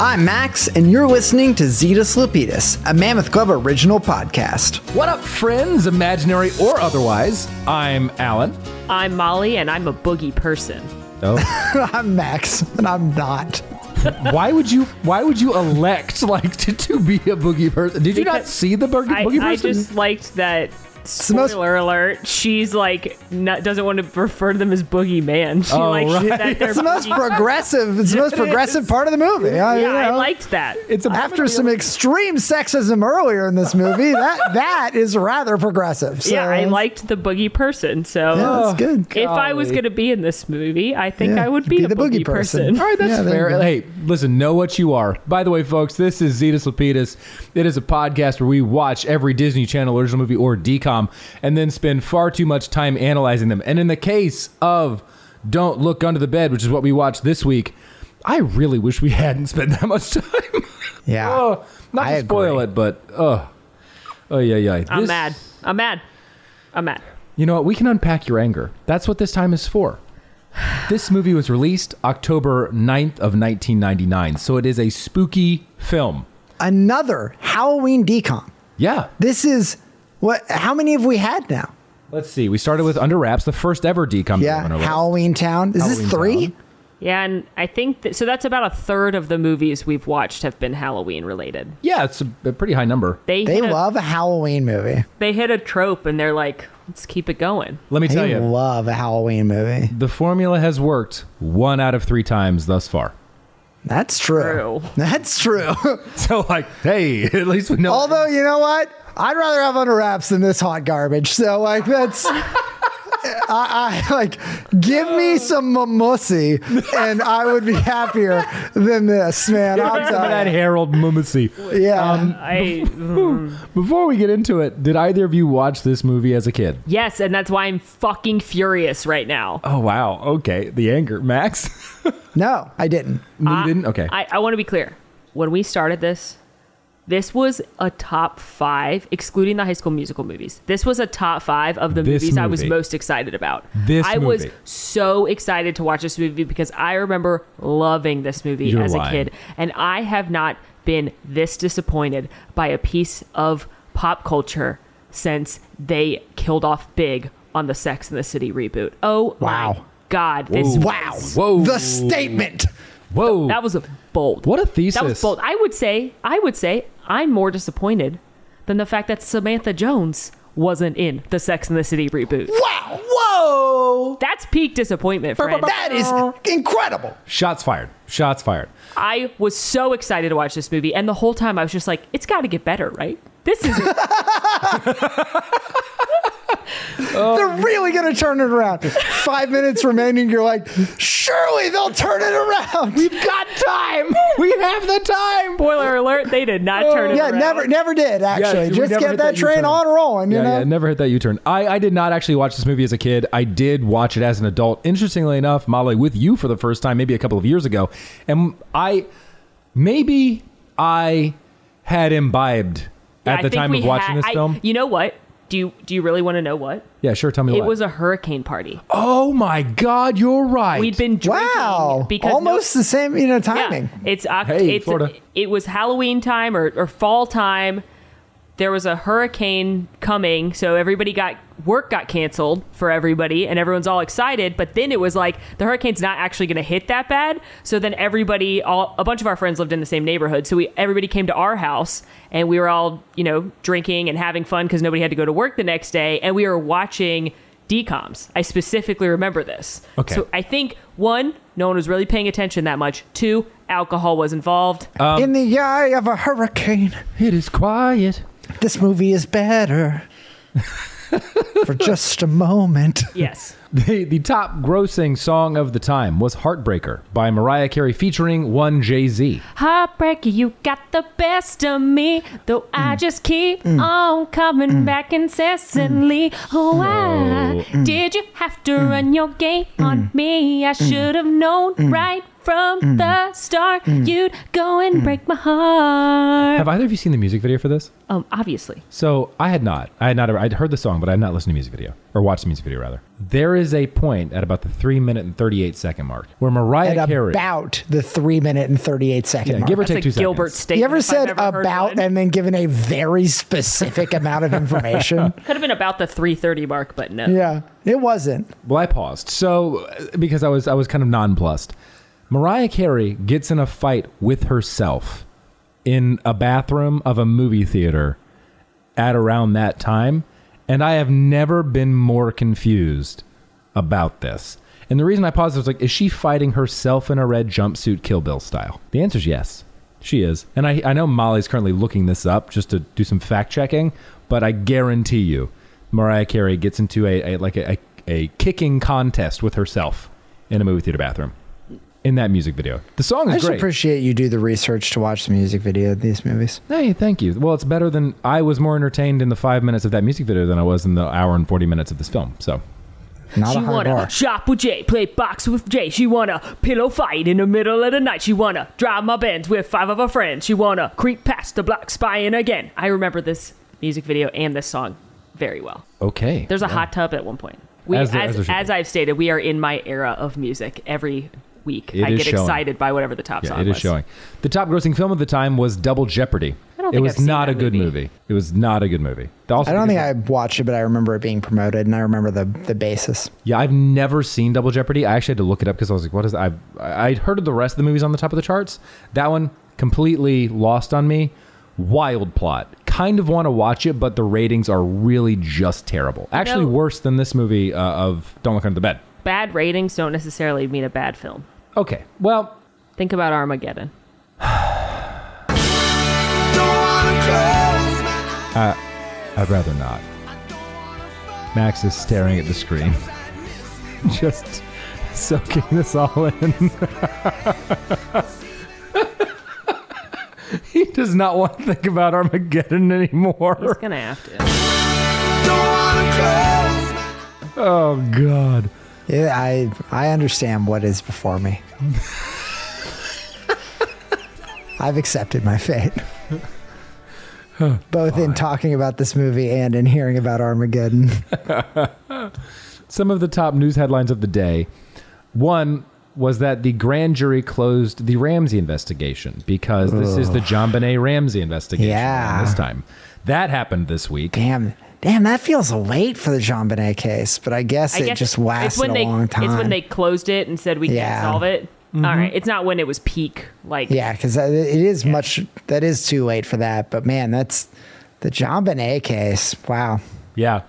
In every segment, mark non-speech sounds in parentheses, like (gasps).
I'm Max, and you're listening to Zetus Lapidus, a Mammoth Club original podcast. What up, friends, imaginary or otherwise? I'm Alan. I'm Molly, and I'm a boogie person. Oh, (laughs) I'm Max, and I'm not. why would you? Why would you elect like to, to be a boogie person? Did you not see the boogie, I, boogie I person? just liked that. The most- Spoiler alert! She's like not, doesn't want to refer to them as boogie man. She Oh, like right. that they're It's the most progressive. It's the most progressive part of the movie. I, Yeah, you I liked that. it's a After some extreme sexism earlier in this movie, that (laughs) that is rather progressive. So, yeah, I liked the boogie person. So Yeah, that's good. if I was going to be in this movie, I think Yeah, I would be, be a the boogie, boogie person. person. All right, that's Yeah, fair. Hey, listen, know what you are. By the way, folks, this is Zetus Lapidus. It is a podcast where we watch every Disney Channel original movie or DCOM and then spend far too much time analyzing them. And in the case of Don't Look Under the Bed, which is what we watched this week, I really wish we (laughs) hadn't spent that much time. Yeah. (laughs) oh, not I to spoil agree. it, but oh, oh yeah, yeah. I'm This- mad. I'm mad. I'm mad. You know what? We can unpack your anger. That's what this time is for. This movie was released October 9th of 1999, so it is a spooky film. Another Halloween DCOM. Yeah. This is what? How many have we had now? Let's see. We started with Under Wraps, the first ever DCOM. Yeah, film on our list. Halloweentown. Is Halloween this three? Town. Yeah, and I think that, so. That's about a third of the movies we've watched have been Halloween related. Yeah, it's a, a pretty high number. They They hit a, love a Halloween movie. they hit a trope, and they're like, let's keep it going. Let me tell They you, love a Halloween movie. the formula has worked one out of three times thus far. That's true. True. (laughs) That's true. (laughs) So, like, hey, (laughs) at least we know. Although you know what, I'd rather have under wraps than this hot garbage. So like that's. I, I like give me oh. some mamussy and I would be happier than this, man. I'll Remember that tell you. Harold Mumacy. Yeah. Um, I mm. Before we get into it, did either of you watch this movie as a kid? yes, and that's why I'm fucking furious right now. Oh wow. Okay. The anger, Max. (laughs) no, I didn't. you uh, didn't. Okay. I, I want to be clear. When we started this, this was a top five, excluding the High School Musical movies. This was a top five of the This movies I was most excited about. This I was so excited to watch this movie because I remember loving this movie You're as lying. a kid, and I have not been this disappointed by a piece of pop culture since they killed off Big on the Sex and the City reboot. Oh Wow. my God! This Whoa. Wow. Whoa. The statement. Whoa. that was bold. What a thesis. That was bold. I would say, I would say, I'm more disappointed than the fact that Samantha Jones wasn't in the Sex and the City reboot. Wow. Whoa. That's peak disappointment, friend. That is incredible. Shots fired. Shots fired. I was so excited to watch this movie, and the whole time I was just like, it's got to get better, right? This is (laughs) Oh. They're really going to turn it around. Five minutes remaining. You're like, surely they'll turn it around. We've got time. We have the time. spoiler alert. They did not oh. turn it Yeah, around. never, never did actually. we Just never get that, that train U-turn. on rolling. You Yeah, know. yeah, never hit that U-turn. I, I did not actually watch this movie as a kid. I did watch it as an adult. Interestingly enough, Molly, with you for the first time, maybe a couple of years ago, and I maybe I had imbibed Yeah, at I the time we of watching had- this I- film. You know what? Do you do you really want to know what? Yeah, sure. Tell me It what. was a hurricane party. oh my God, you're right. We'd been drinking Wow. because no- Almost the same, you know, timing. Yeah, it's Oct- Hey, it's Florida. it was Halloween time or, or fall time. There was a hurricane coming, so everybody got work got canceled for everybody, and everyone's all excited. But then it was like the hurricane's not actually going to hit that bad. So then everybody, all a bunch of our friends lived in the same neighborhood, so we everybody came to our house, and we were all you know drinking and having fun because nobody had to go to work the next day, and we were watching DCOMs. I specifically remember this. Okay. So I think one, no one was really paying attention that much. Two, alcohol was involved. Um, In the eye of a hurricane, it is quiet. This movie is better. (laughs) For just a moment. yes. The, the top grossing song of the time was Heartbreaker by Mariah Carey featuring one Jay Z. Heartbreaker, you got the best of me. Though I mm. just keep mm. on coming mm. back incessantly. Oh, why did you have to run your game on me? I should have known right from Mm. the start. You'd go and break my heart. Have either of you seen the music video for this? Um, obviously. So I had not. I had not. I'd heard the song, but I had not listened to the music video or watched the music video rather. There is a point at about the three minute and thirty eight second mark where Mariah At Carey, about the three minute and 38 second yeah, mark. give or That's take a two Gilbert seconds. statement. you ever said about and then given a very specific amount of information? (laughs) Could have been about the 330 mark, but no. yeah, it wasn't. Well, I paused. So because I was I was kind of nonplussed. Mariah Carey gets in a fight with herself in a bathroom of a movie theater at around that time, and I have never been more confused about this. And the reason I paused was like, is she fighting herself in a red jumpsuit, Kill Bill style? The answer is yes, she is. And I, I know Molly's currently looking this up just to do some fact checking, but I guarantee you, Mariah Carey gets into a, a like a, a, a kicking contest with herself in a movie theater bathroom in that music video. The song is I is should great. appreciate you do the research to watch the music video of these movies. Hey, thank you. Well, it's better than I was more entertained in the five minutes of that music video than I was in the hour and forty minutes of this film. So Not She a high wanna bar. shop with Jay, play box with Jay. She wanna pillow fight in the middle of the night. She wanna drive my Benz with five of her friends. She wanna creep past the block spying again. I remember this music video and this song very well. okay, There's a hot tub at one point. We, As as, there- as as, there. I've stated, we are in my era of music. Every week, It I get showing. excited by whatever the top Yeah, song it is was. showing. The top grossing film of the time was Double Jeopardy. I don't it think was I've seen not a good movie. movie. It was not a good movie. Also I don't think because- I watched it, but I remember it being promoted, and I remember the the basis. Yeah, I've never seen Double Jeopardy. I actually had to look it up because I was like, "What is?" I I'd heard of the rest of the movies on the top of the charts. That one completely lost on me. Wild plot. Kind of want to watch it, but the ratings are really just terrible. Actually, know- worse than this movie uh, of Don't Look Under the Bed. Bad ratings don't necessarily mean a bad film. Okay, well, Think about Armageddon. Uh, I'd rather not. Max is staring at the screen, (laughs) just soaking this all in. (laughs) he does not want to think about Armageddon anymore. He's gonna have to. Oh God. Yeah, I I understand what is before me. (laughs) I've accepted my fate. Both in talking about this movie and in hearing about Armageddon. (laughs) Some of the top news headlines of the day. One was that the grand jury closed the Ramsey investigation because this is the JonBenét Ramsey investigation Yeah. this time. That happened this week. Damn, damn, that feels late for the JonBenét case, but I guess I it guess just it's lasted when a they, long time. It's when they closed it and said we Yeah. can't solve it. Mm-hmm. All right, it's not when it was peak. Like yeah, because it is much. That is too late for that. But man, that's the JonBenét case. Wow. Yeah.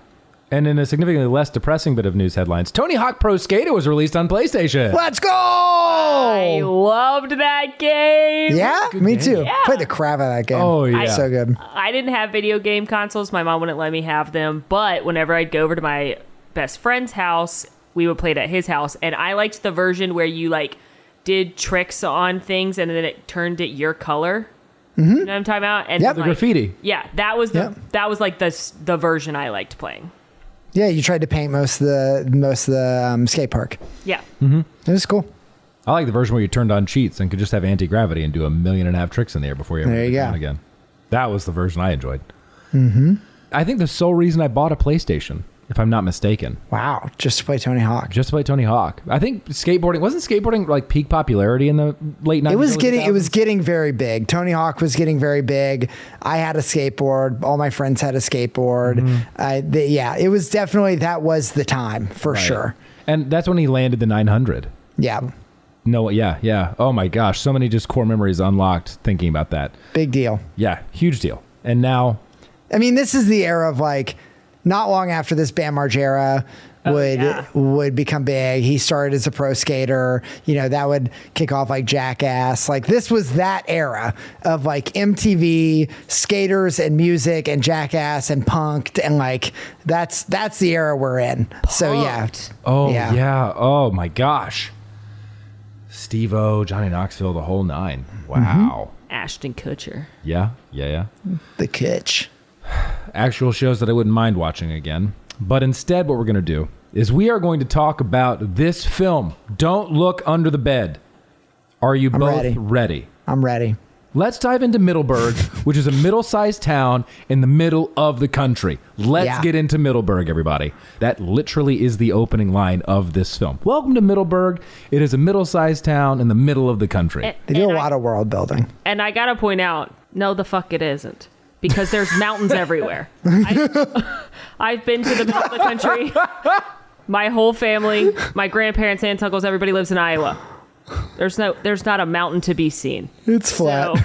And in a significantly less depressing bit of news headlines, Tony Hawk Pro Skater was released on PlayStation. Let's go! I loved that game. Yeah, me too. Yeah. Played the crap out of that game. Oh, yeah. so good. I didn't have video game consoles. My mom wouldn't let me have them. But whenever I'd go over to my best friend's house, we would play it at his house. And I liked the version where you like did tricks on things and then it turned it your color. You mm-hmm. know what I'm talking about? And Yep. The like, graffiti. Yeah, that was the Yep. that was like the the version I liked playing. Yeah, you tried to paint most of the most of the um, skate park. Yeah. mm-hmm. It was cool. I like the version where you turned on cheats and could just have anti gravity and do a million and a half tricks in the air before you ever There hit you go. again. That was the version I enjoyed. Mm-hmm. I think the sole reason I bought a PlayStation, if I'm not mistaken, Wow, just to play Tony Hawk. just to play Tony Hawk. I think skateboarding wasn't skateboarding like peak popularity in the late 90s. It was getting it was getting very big. Tony Hawk was getting very big. I had a skateboard. All my friends had a skateboard. Mm-hmm. Uh, the, yeah, it was definitely that was the time for Right. sure. And that's when he landed the 900. Yeah, No, yeah, yeah. Oh my gosh, so many just core memories unlocked thinking about that. big deal. Yeah, huge deal. And now, I mean, this is the era of like, not long after this Bam Margera oh, would yeah. would become big. He started as a pro skater. You know that would kick off like Jackass. Like this was that era of like MTV skaters and music and Jackass and Punk'd and like that's that's the era we're in. So yeah, oh Yeah. yeah. oh my gosh, Steve-O, Johnny Knoxville, the whole nine. Wow. Ashton Kutcher. Yeah, yeah, yeah. the kitsch. Actual shows that I wouldn't mind watching again. But instead, what we're going to do is we are going to talk about this film, Don't Look Under the Bed. Are you both ready. ready? I'm ready. Let's dive into Middleburg, (laughs) which is a middle sized town in the middle of the country. Let's Yeah. get into Middleburg, everybody. That literally is the opening line of this film. Welcome to Middleburg. It is a middle sized town in the middle of the country. And- They do and a I- lot of world building. And I gotta point out, no, the fuck it isn't. Because there's mountains everywhere. I, I've been to the middle of the country. My whole family, my grandparents, aunts, uncles, everybody lives in Iowa. There's no, there's not a mountain to be seen. It's flat. So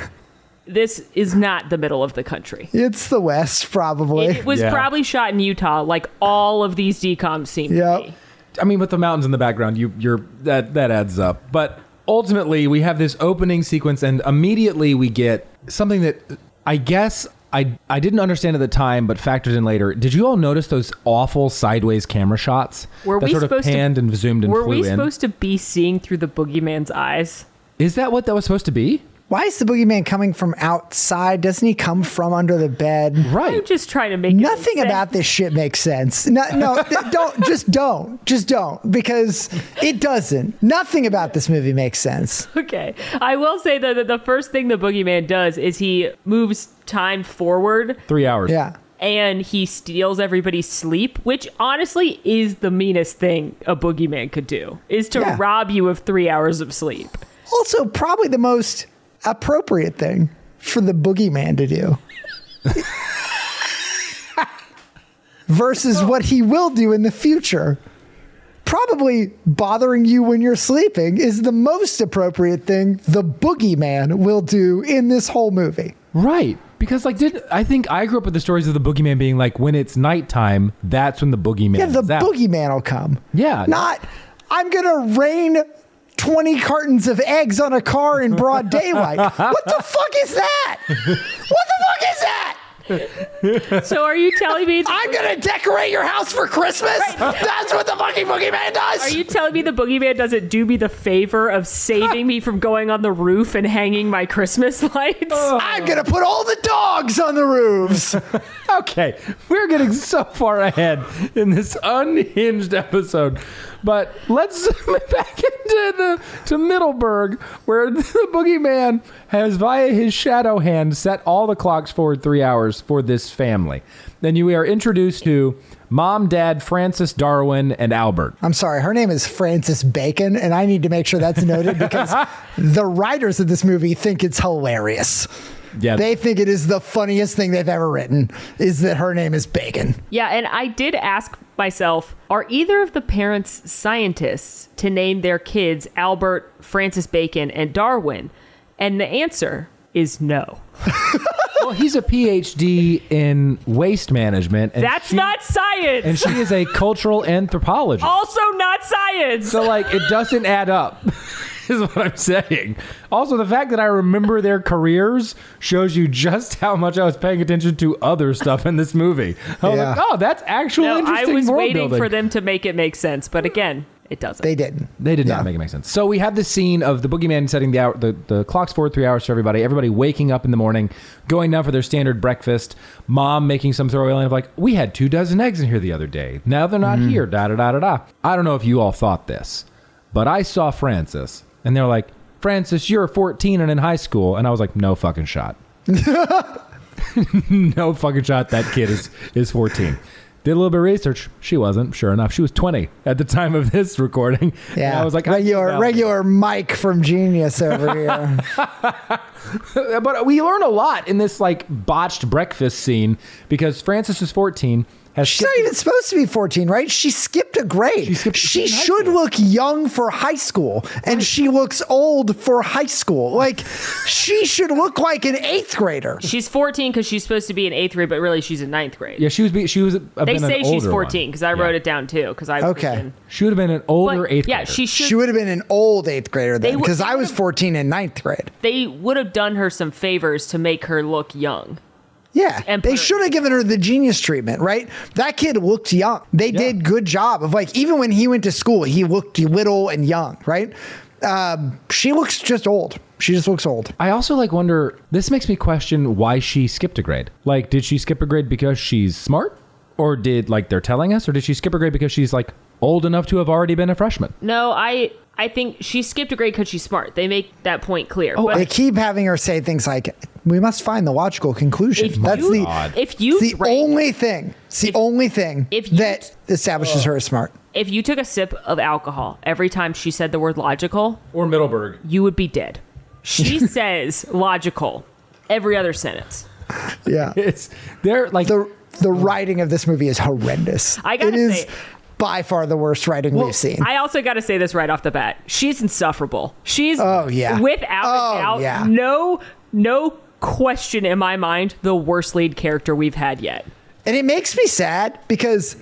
this is not the middle of the country. It's the West, probably. It was Yeah. probably shot in Utah, like all of these DCOMs seem Yep. to be. I mean, with the mountains in the background, you you're that that adds up. But ultimately, we have this opening sequence, and immediately we get something that I guess I I didn't understand at the time, but factored in later. Did you all notice those awful sideways camera shots Were that we sort of supposed to- panned and zoomed and Were flew we in? supposed to be seeing through the boogeyman's eyes? Is that what that was supposed to be? Why is the boogeyman coming from outside? Doesn't he come from under the bed? Right. I'm just trying to make it make Nothing sense. about this shit makes sense. No, no, (laughs) th- don't. Just don't. Just don't. Because it doesn't. Nothing about this movie makes sense. Okay. I will say though that the first thing the boogeyman does is he moves time forward Three hours. Yeah. and he steals everybody's sleep, which honestly is the meanest thing a boogeyman could do, is to Yeah. rob you of three hours of sleep. Also, probably the most appropriate thing for the boogeyman to do. Versus what he will do in the future. Probably bothering you when you're sleeping is the most appropriate thing the boogeyman will do in this whole movie. Right. Because like did I think I grew up with the stories of the boogeyman being like when it's nighttime, that's when the boogeyman Yeah, the boogeyman will come. Yeah. Not, I'm going to rain 20 cartons of eggs on a car in broad daylight. (laughs) what the fuck is that? What the fuck is that? So are you telling me I'm going to decorate your house for Christmas? That's what the fucking boogeyman does. are you telling me the boogeyman doesn't do me the favor of saving me from going on the roof and hanging my Christmas lights? (laughs) I'm going to put all the dogs on the roofs. (laughs) Okay, we're getting so far ahead in this unhinged episode, but let's zoom (laughs) back into the to Middleburg, where (laughs) the boogeyman has, via his shadow hand, set all the clocks forward three hours for this family. Then you are introduced to mom, dad, Francis, Darwin, and Albert. I'm sorry, her name is Frances Bacon, and I need to make sure that's noted because (laughs) the writers of this movie think it's hilarious. Yeah, They think it is the funniest thing they've ever written, is that her name is Bacon. Yeah, and I did ask myself, are either of the parents scientists to name their kids Albert, Francis Bacon, and Darwin? And the answer is no. (laughs) well, he's a PhD in waste management, and That's she- not science. and she is a cultural (laughs) anthropologist. also not science. So like it doesn't add up. (laughs) (laughs) Is what I'm saying. Also, the fact that I remember their careers shows you just how much I was paying attention to other stuff in this movie. I was Yeah. like, oh, that's actually no, I was waiting building. for them to make it make sense, but again, it doesn't. They didn't. They did Yeah. not make it make sense. So we have this scene of the boogeyman setting the, hour, the the clocks forward three hours for everybody. Everybody waking up in the morning, going down for their standard breakfast. Mom making some throwaway line of like, "We had two dozen eggs in here the other day. Now they're not mm-hmm. here." Da da da da da. I don't know if you all thought this, but I saw Francis, and they're like, "Francis, you're 14 and in high school," and I was like, "No fucking shot." (laughs) no fucking shot. That kid is is 14. Did a little bit of research. She wasn't. Sure enough, she was 20 at the time of this recording. And Yeah, I was like, regular, regular Mike from Genius over here. (laughs) But we learn a lot in this like botched breakfast scene because Francis is 14. Has She's not even supposed to be 14, right? She skipped a grade. She, skipped- she's in high should look young for high school, and she looks old for high school. Like, she should look like an eighth grader. She's 14 because she's supposed to be in eighth grade, but really she's in ninth grade. yeah, she was. be- She was. A, they been say an she's 14 because I Yeah. wrote it down too. Because I Okay. freaking- She would have been an older But, eighth yeah, grader. she should. She would have been an old eighth grader then, would- because they I was would've- 14 in ninth grade. they would have done her some favors to make her look young. Yeah, And they should have given her the genius treatment, right? That kid looked young. They did good job of like even when he went to school, he looked little and young, right? Um, she looks just old. She just looks old. I also like wonder. This makes me question why she skipped a grade. Like, did she skip a grade because she's smart, or did like they're telling us, or did she skip a grade because she's like old enough to have already been a freshman? No, I I think she skipped a grade because she's smart. They make that point clear. Oh, But they keep having her say things like, "We must find the logical conclusion." If That's you- the God. if you the drank- only thing. It's the If- only thing if you- that establishes her as smart. if you took a sip of alcohol every time she said the word logical, Or Middleburg? you would be dead. She (laughs) says logical every other sentence. Yeah. It's they're like the the writing of this movie is horrendous. I gotta it is say- by far the worst writing we've seen. I also got to say this right off the bat. She's insufferable. She's Oh, yeah. without Oh, doubt, yeah. no no question in my mind, the worst lead character we've had yet. and it makes me sad because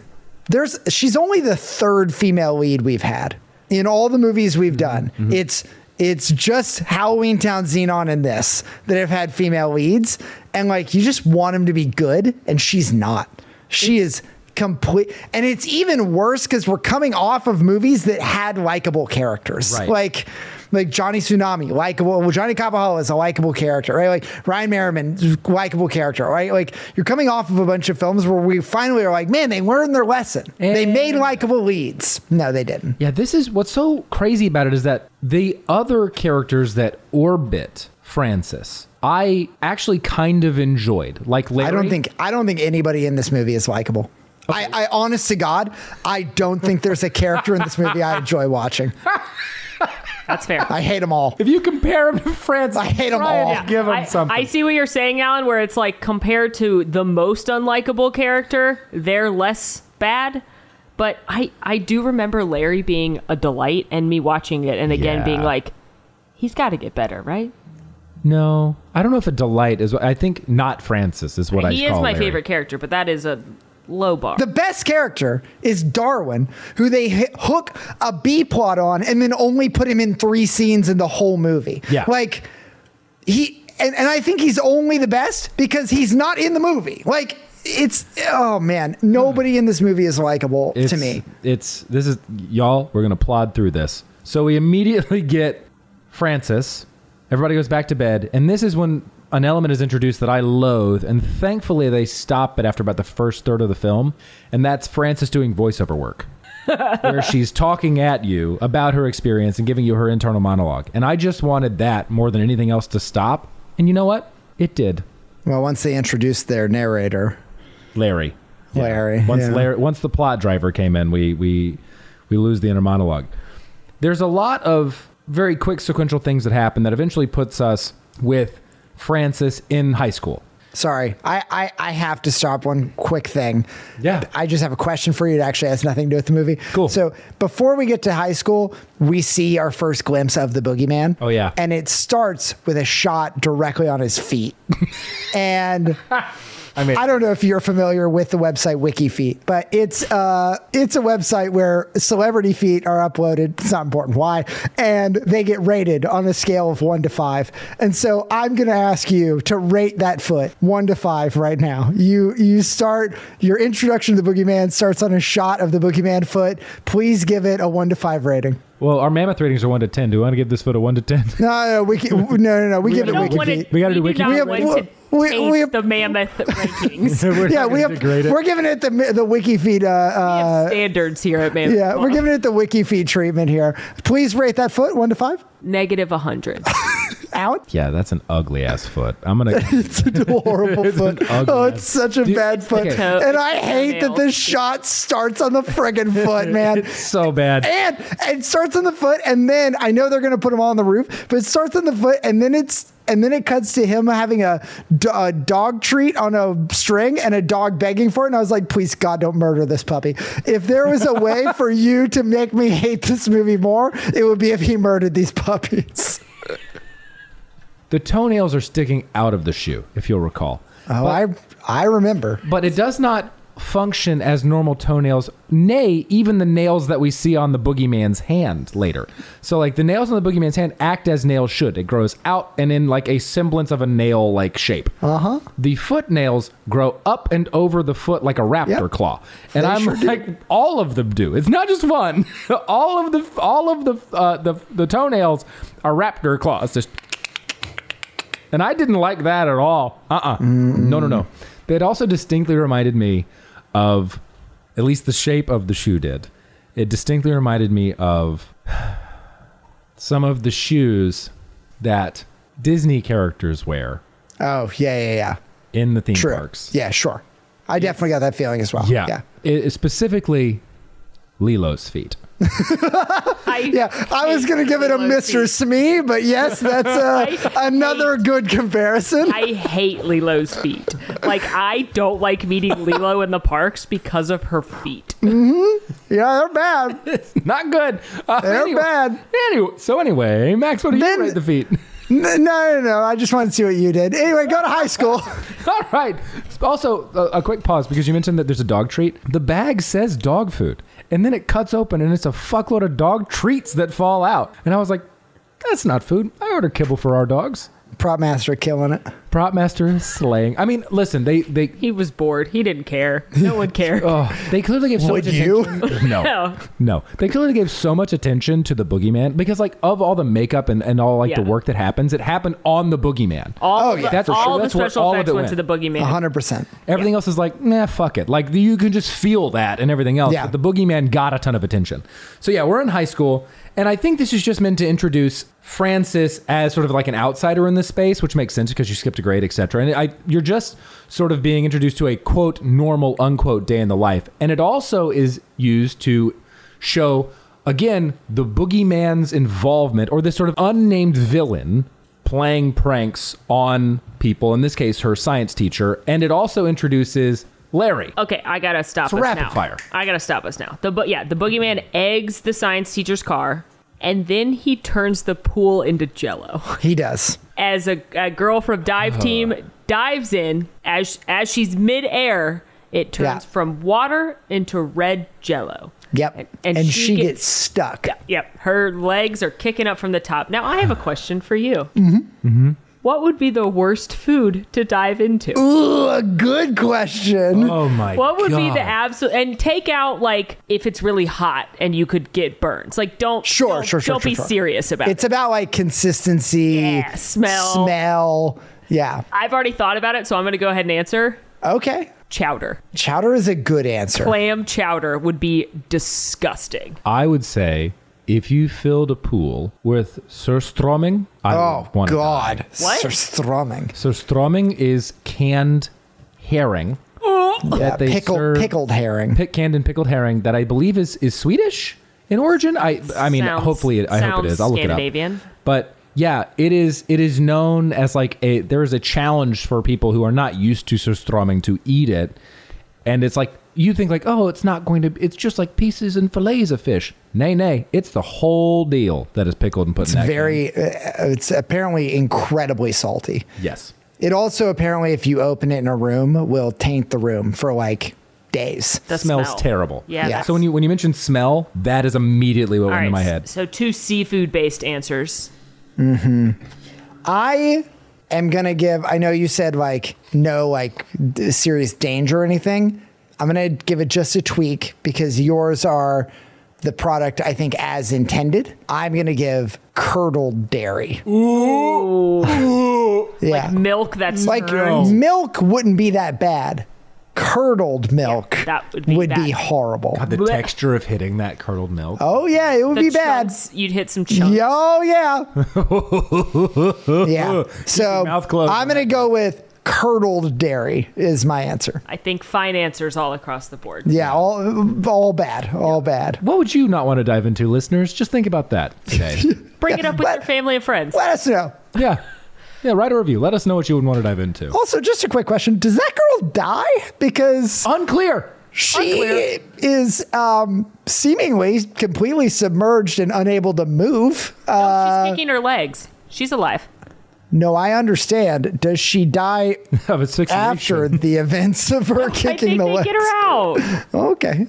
there's she's only the third female lead we've had in all the movies we've mm-hmm. done. It's it's just Halloween Town Zenon and this that have had female leads and like you just want him to be good and she's not. She is complete and it's even worse cuz we're coming off of movies that had likable characters. Right. Like like Johnny Tsunami, likable. Well, Johnny Kapahala is a likable character, right? Like Ryan Merriman, likable character, right? Like you're coming off of a bunch of films where we finally are like, man, they learned their lesson. they made likable leads. No, they didn't. Yeah, this is what's so crazy about it is that the other characters that orbit Francis, I actually kind of enjoyed. Like Larry. I don't think I don't think anybody in this movie is likable. I, I honest to God, I don't think there's a character in this movie I enjoy watching. (laughs) That's fair. I hate them all. if you compare them to Francis, I hate them and all. Give them I, something. I see what you're saying, Alan, where it's like compared to the most unlikable character, they're less bad. But I, I do remember Larry being a delight and me watching it and again Yeah. being like, he's got to get better, right? No, I don't know if a delight is. what I think not Francis is what I. he is call my Larry. favorite character, but that is a low bar. The best character is Darwin, who they hit, hook a B plot on and then only put him in three scenes in the whole movie. Yeah. Like, he, and, and I think he's only the best because he's not in the movie. Like, it's, oh man, nobody in this movie is likable It's, to me. It's this is y'all. We're gonna plod through this. So we immediately get Francis. Everybody goes back to bed, and this is when an element is introduced that I loathe, and thankfully they stop it after about the first third of the film, and that's Frances doing voiceover work. (laughs) where she's talking at you about her experience and giving you her internal monologue. And I just wanted that more than anything else to stop. And you know what? It did. Well, once they introduced their narrator, Larry. Larry, Once yeah. Larry, once the plot driver came in, we we we lose the inner monologue. There's a lot of very quick sequential things that happen that eventually puts us with Francis in high school. Sorry, I, I, I have to stop one quick thing. Yeah. I just have a question for you. It actually has nothing to do with the movie. Cool. So before we get to high school, we see our first glimpse of the boogeyman. Oh, yeah. And it starts with a shot directly on his feet. (laughs) and I mean, I don't know if you're familiar with the website WikiFeet, but it's uh, it's a website where celebrity feet are uploaded. It's not important why, and they get rated on a scale of one to five. And so I'm going to ask you to rate that foot one to five right now. You you start your introduction to the boogeyman starts on a shot of the boogeyman foot. Please give it a one to five rating. well, our mammoth ratings are one to ten. Do we want to give this foot a one to ten? No, no, wiki, no, no, no. We give it don't want WikiFeet. to. We gotta do do wiki- not We have- want we- to we- have- the mammoth (laughs) rankings. (laughs) We're Yeah, we have, it. we're giving it the the WikiFeet. Uh, uh, standards here at Mammoth. Yeah, we're giving it the wiki feed treatment here. Please rate that foot one to five. negative 100. (laughs) Out. yeah, that's an ugly ass foot. I'm gonna. (laughs) It's a horrible (laughs) foot. ugly Oh, it's such a Dude, bad foot. okay. And I hate that toenail. this shot starts on the friggin' foot, (laughs) man. it's so bad. And it starts on the foot, and then I know they're gonna put him all on the roof, but it starts on the foot, and then it's and then it cuts to him having a dog treat on a string and a dog begging for it. And I was like, please God, don't murder this puppy. If there was a way for you to make me hate this movie more, it would be if he murdered these puppies. The toenails are sticking out of the shoe, if you'll recall. Oh, I I remember. but it does not function as normal toenails, nay, even the nails that we see on the boogeyman's hand later. So, like, the nails on the boogeyman's hand act as nails should. It grows out and in like a semblance of a nail like shape. Uh huh. The foot nails grow up and over the foot like a raptor Yep. claw. And They I'm sure do. like, all of them do. It's not just one. (laughs) all of the all of the uh, the the toenails are raptor claws. Just and I didn't like that at all. Uh uh No, no, no. It also distinctly reminded me of at least the shape of the shoe did. It distinctly reminded me of (sighs) some of the shoes that Disney characters wear Oh yeah, yeah, yeah. in the theme True. parks. Yeah, sure. I definitely got that feeling as well. Yeah. yeah. It- specifically Lilo's feet. (laughs) I Yeah, I was gonna give it a Lilo's Mr. feet. Smee, but yes, (laughs) that's uh, another hate- good comparison. I hate Lilo's feet. Like I don't like meeting Lilo in the parks because of her feet. yeah, they're bad. (laughs) Not good. Uh, They're anyway, bad. Anyway, so anyway, Max, what do you Then- rate the feet? N- No, no, no. I just wanted to see what you did. Anyway, go to high school. All right. Also, a, a quick pause because you mentioned that there's a dog treat. The bag says dog food, and then it cuts open, and it's a fuckload of dog treats that fall out. And I was like, "That's not food. I order kibble for our dogs." Prop master killing it. Prop master is slaying. I mean, listen, they they He was bored. He didn't care. No one (laughs) cared. oh, they clearly gave so Would much you? attention. (laughs) No, No. no, they clearly gave so much attention to the boogeyman because, like, of all the makeup and, and all like the Yeah. work that happens, it happened on the boogeyman. All, Oh, yeah. That's for all sure. the That's where special all of effects it went to the boogeyman. hundred percent. Everything else is like, nah, fuck it. Like you can just feel that and everything else. Yeah. But the boogeyman got a ton of attention. So yeah, we're in high school, and I think this is just meant to introduce Francis as sort of like an outsider in this space, which makes sense because you skipped a grade, etc. And I, you're just sort of being introduced to a quote normal unquote day in the life, and it also is used to show again the boogeyman's involvement or this sort of unnamed villain playing pranks on people in this case her science teacher and it also introduces larry Okay, I gotta stop a us rapid now. fire. I gotta stop us now. The bo- yeah, the boogeyman eggs the science teacher's car, and then he turns the pool into Jello. He does. As a, a girl from dive team dives in, as as she's midair, it turns Yeah. from water into red Jello. Yep. And- And, and she, she gets, gets- stuck. Yep, her legs are kicking up from the top. Now I have a question for you. Mm-hmm. What would be the worst food to dive into? Ooh, a good question. oh my What would be God. the absolute and take out like if it's really hot and you could get burns. Like don't Sure, don't, sure, sure, Don't sure, be sure. serious about it. It's it. about like consistency, Yeah, smell. smell. Yeah. I've already thought about it, so I'm going to go ahead and answer Okay. chowder. Chowder is a good answer. Clam chowder would be disgusting. i would say if you filled a pool with surströmming i Oh would wanna die. God. What? Surströmming. surströmming is canned herring Yeah, that they pickled, serve- pickled herring. pick canned and pickled herring that i believe is is swedish in origin i i mean Sounds- hopefully it, i hope it is. i'll look it up Scandinavian. But yeah, it is. It is known as like a. There is a challenge for people who are not used to surströmming to eat it, and it's like you think like, oh, it's not going to. It's just like pieces and fillets of fish. Nay, nay, it's the whole deal that is pickled and put in that. can. Very, uh, it's apparently incredibly salty. yes. It also apparently, if you open it in a room, will taint the room for like days. The smells smell. terrible. Yeah. Yeah. So when you when you mention smell, that is immediately what all went right, into my head. So two seafood based answers. Mhm. I am gonna give. I know you said like no like d- serious danger or anything. I'm gonna give it just a tweak because yours are the product I think as intended. I'm gonna give curdled dairy. Ooh. yeah, Milk that's like turned- milk wouldn't be that bad. Curdled milk that would be bad. horrible. God, the Blech. texture of hitting that curdled milk. Oh yeah, it would the be bad. You'd hit some chunks. Oh yeah. (laughs) yeah. So mouth closed I'm gonna go with curdled dairy is my answer. I think fine answers all across the board. Yeah, all all bad, all bad. What would you not want to dive into, listeners? Just think about that today. (laughs) Bring it up with Let- your family and friends. Let us know. yeah. Yeah, write a review. Let us know what you would want to dive into. Also, just a quick question: Does that girl die because Unclear. she is um, seemingly completely submerged and unable to move? Uh, She's kicking her legs. She's alive. no, I understand. Does she die (laughs) Of asphyxiation. after the (laughs) events of her I kicking think the they legs? get her out. Okay,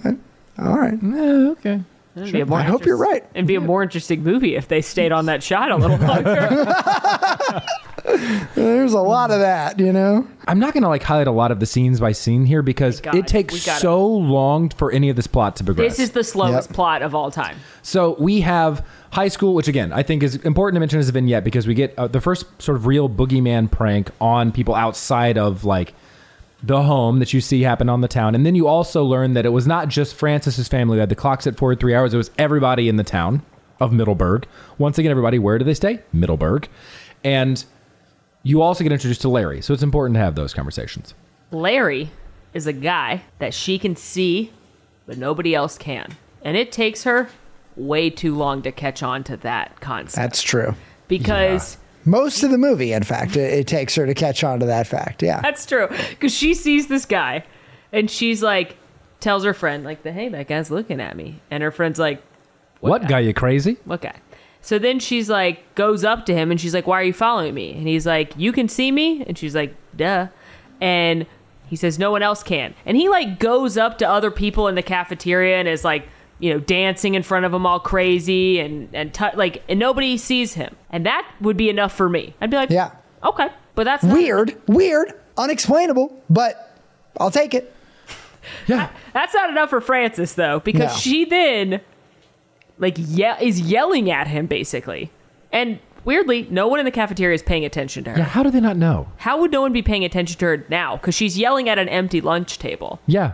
all right. Yeah, okay. It'd be a more I hope you're right. It'd be a more interesting movie if they stayed on that shot a little longer. (laughs) There's a lot of that, you know. I'm not going to like highlight a lot of the scenes by scene here because God, it takes we gotta- so long for any of this plot to progress. this is the slowest Yep. plot of all time. So we have high school, which again I think is important to mention as a vignette because we get uh, the first sort of real boogeyman prank on people outside of like the home that you see happen on the town. And then you also learn that it was not just Francis's family that had the clock set forward three hours, it was everybody in the town of Middleburg. Once again, everybody, where do they stay? Middleburg. And you also get introduced to Larry. So it's important to have those conversations. Larry is a guy that she can see, but nobody else can. And it takes her way too long to catch on to that concept. That's true. because Most of the movie, in fact, it, it takes her to catch on to that fact. Yeah. that's true. Because she sees this guy and she's like, tells her friend, like, hey, that guy's looking at me. And her friend's like, What, guy, you crazy? what guy? So then she's like, goes up to him and she's like, why are you following me? And he's like, you can see me? And she's like, duh. And he says, no one else can. And he like goes up to other people in the cafeteria and is like, you know, dancing in front of them all crazy and, and t- like, and nobody sees him. And that would be enough for me. I'd be like, Yeah. okay. But that's not- Weird, weird, unexplainable, but I'll take it. (laughs) Yeah. That's not enough for Frances though, because No. she then like yeah is yelling at him basically. And weirdly, no one in the cafeteria is paying attention to her. Yeah. How do they not know? How would no one be paying attention to her now? Because she's yelling at an empty lunch table. Yeah.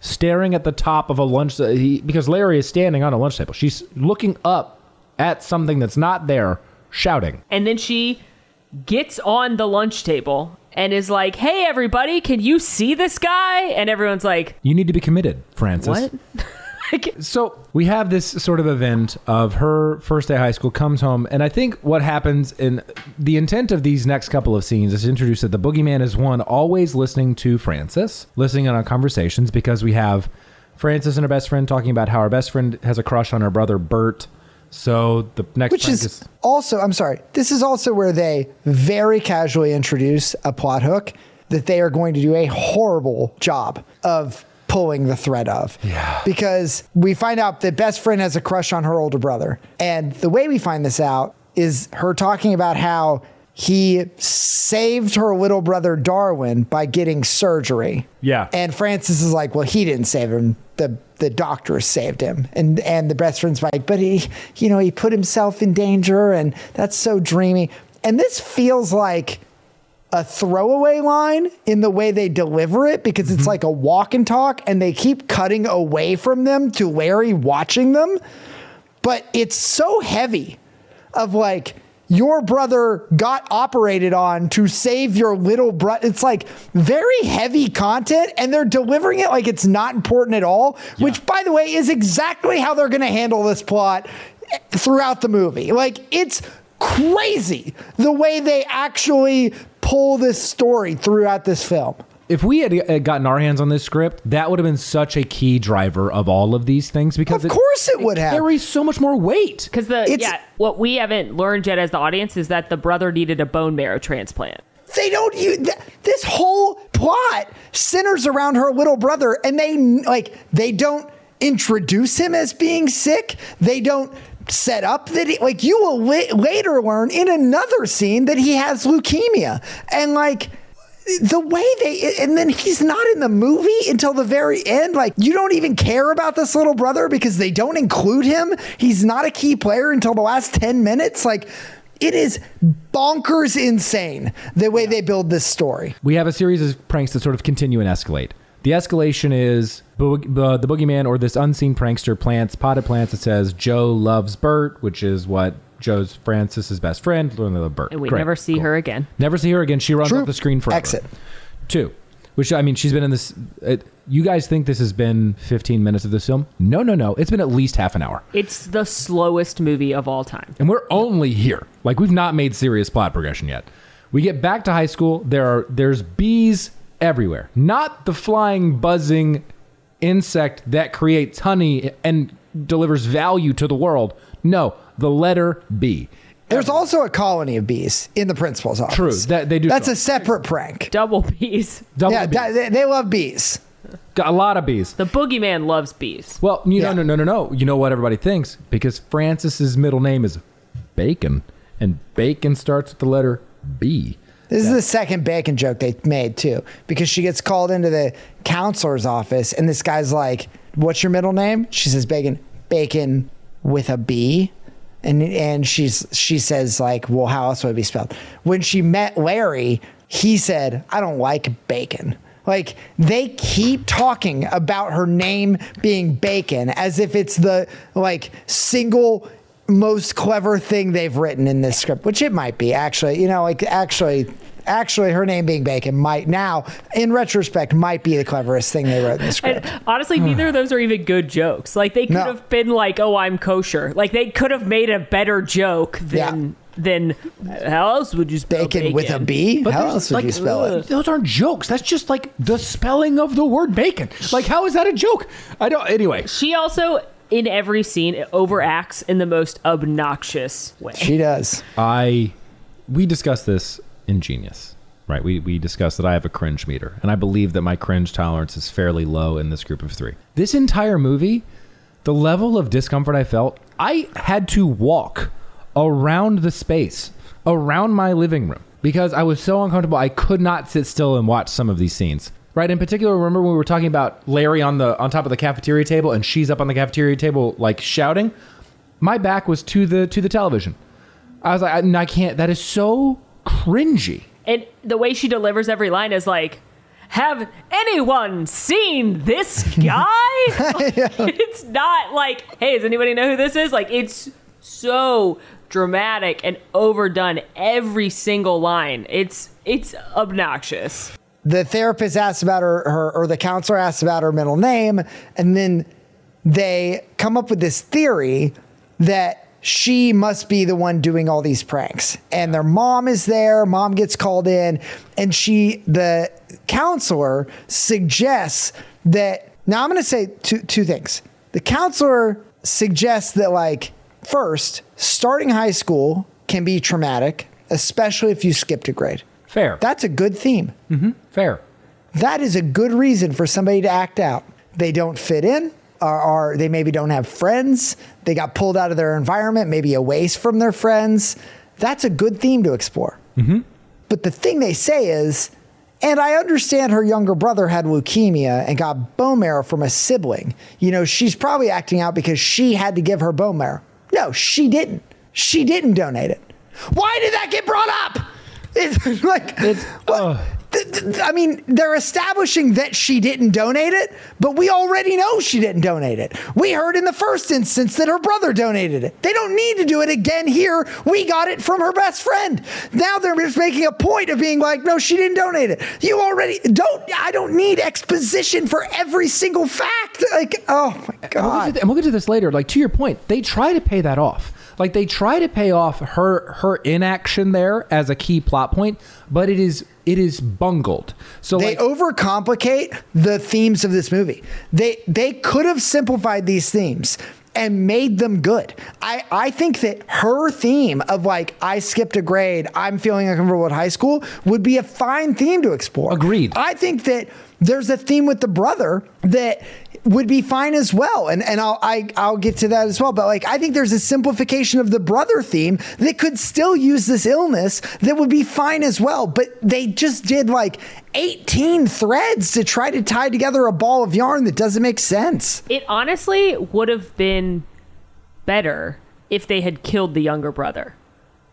Staring at the top of a lunch uh, he, because Larry is standing on a lunch table. She's looking up at something that's not there, shouting. And then she gets on the lunch table and is like, hey, everybody, can you see this guy? And everyone's like, You need to be committed, Francis. what? (laughs) Like, So we have this sort of event of her first day of high school comes home, and I think what happens in the intent of these next couple of scenes is to introduce that the boogeyman is one always listening to Francis, listening in on conversations because we have Francis and her best friend talking about how her best friend has a crush on her brother Bert. So the next Which prank is also, I'm sorry, this is also where they very casually introduce a plot hook that they are going to do a horrible job of pulling the thread of. Yeah. Because we find out that best friend has a crush on her older brother. And the way we find this out is her talking about how he saved her little brother Darwin by getting surgery. Yeah. And Francis is like, well, he didn't save him. The the doctor saved him. And and the best friend's like, but he, you know, he put himself in danger and that's so dreamy. And this feels like a throwaway line in the way they deliver it because it's mm-hmm. like a walk and talk and they keep cutting away from them to Larry watching them. But it's so heavy of like your brother got operated on to save your little brother. It's like very heavy content and they're delivering it like it's not important at all, which by the way is exactly how they're going to handle this plot eh, throughout the movie. Like it's crazy the way they actually pull this story throughout this film. if we had uh, gotten our hands on this script, that would have been such a key driver of all of these things because Of course it would have. carries so much more weight. Because the It's- yeah, what we haven't learned yet as the audience is that the brother needed a bone marrow transplant. they don't use th- this whole plot centers around her little brother and they like they don't introduce him as being sick they don't set up that he, like you will la- later learn in another scene that he has leukemia. And like the way they and then he's not in the movie until the very end. Like you don't even care about this little brother because they don't include him. He's not a key player until the last 10 minutes. Like it is bonkers insane the way they build this story. We have a series of pranks that sort of continue and escalate. The escalation is bo- uh, the boogeyman or this unseen prankster plants potted plants that says Joe loves Bert, which is what Joe's Francis's best friend. Love Bert, And we Great. never see Cool. her again. Never see her again. She runs True. off the screen forever. Exit. Two, which I mean, she's been in this. Uh, you guys think this has been 15 minutes of this film? No, no, no. It's been at least half an hour. It's the slowest movie of all time. and we're only here. Like we've not made serious plot progression yet. We get back to high school. There are there's bees everywhere. Not the flying, buzzing insect that creates honey and delivers value to the world. No, the letter B. there's also a colony of bees in the principal's office True, that- they do that's show. a separate prank Double bees. Double yeah bees. that- they, they love bees Got a lot of bees. The boogeyman loves bees. Well, you know, no, no, no, no. You know what everybody thinks because Francis's middle name is Bacon, and Bacon starts with the letter B. This is the second bacon joke they made too, because she gets called into the counselor's office, and this guy's like, "What's your middle name?" She says, "Bacon." Bacon with a B, and and she's she says like, "Well, how else would it be spelled?" When she met Larry, he said, "I don't like bacon." Like they keep talking about her name being Bacon as if it's the like single most clever thing they've written in this script, which it might be actually. You know, like actually actually her name being Bacon might now in retrospect might be the cleverest thing they wrote in the script. And honestly, neither of those are even good jokes. Like they could No. have been like, "Oh, I'm kosher." Like they could have made a better joke Yeah. than than how else would you spell Bacon, with a B? How else would you spell it? Those aren't jokes. That's just like the spelling of the word bacon. Like, how is that a joke? I don't. Anyway, She also in every scene it overacts in the most obnoxious way. She does. I we discussed this in Genius, right? We we discussed that I have a cringe meter, and I believe that my cringe tolerance is fairly low in this group of three. This entire movie, the level of discomfort I felt, I had to walk around the space around my living room because I was so uncomfortable. I could not sit still and watch some of these scenes. Right. In particular, remember when we were talking about Larry on the on top of the cafeteria table and she's up on the cafeteria table like shouting? My back was to the to the television. I was like, I, I can't. That is so cringy. And the way she delivers every line is like, "Have anyone seen this guy?" (laughs) (laughs) It's not like, "Hey, does anybody know who this is?" Like it's so dramatic and overdone every single line. It's it's obnoxious. The therapist asks about her, her or the counselor asks about her middle name and then they come up with this theory that she must be the one doing all these pranks. And their mom is there mom gets called in and she the counselor suggests that now i'm going to say two, two things. The counselor suggests that like first starting high school can be traumatic especially if you skipped a grade. Fair. that's a good theme mm-hmm. Fair. that is a good reason for somebody to act out. They don't fit in, or, or they maybe don't have friends. They got pulled out of their environment, maybe away from their friends. That's a good theme to explore. Mm-hmm. But the thing they say is, and I understand her younger brother had leukemia and got bone marrow from a sibling. You know, she's probably acting out because she had to give her bone marrow. No, she didn't. She didn't donate it. Why did that get brought up? (laughs) It's like, what? Th- th- I mean, they're establishing that she didn't donate it, but we already know she didn't donate it. We heard in the first instance that her brother donated it. They don't need to do it again here. We got it from her best friend. Now they're just making a point of being like, no, she didn't donate it. You already don't, I don't need exposition for every single fact. Like, oh my And we'll, get God. and we'll get to this later. Like to your point, they try to pay that off. Like they try to pay off her her inaction there as a key plot point, but it is it is bungled. So They like, overcomplicate the themes of this movie. They they could have simplified these themes and made them good. I, I think that her theme of like I skipped a grade, I'm feeling uncomfortable at high school would be a fine theme to explore. Agreed. I think that there's a theme with the brother that would be fine as well. And and I'll I, I'll get to that as well. But like I think there's a simplification of the brother theme that could still use this illness that would be fine as well. But they just did like 18 threads to try to tie together a ball of yarn that doesn't make sense. It honestly would have been better if they had killed the younger brother.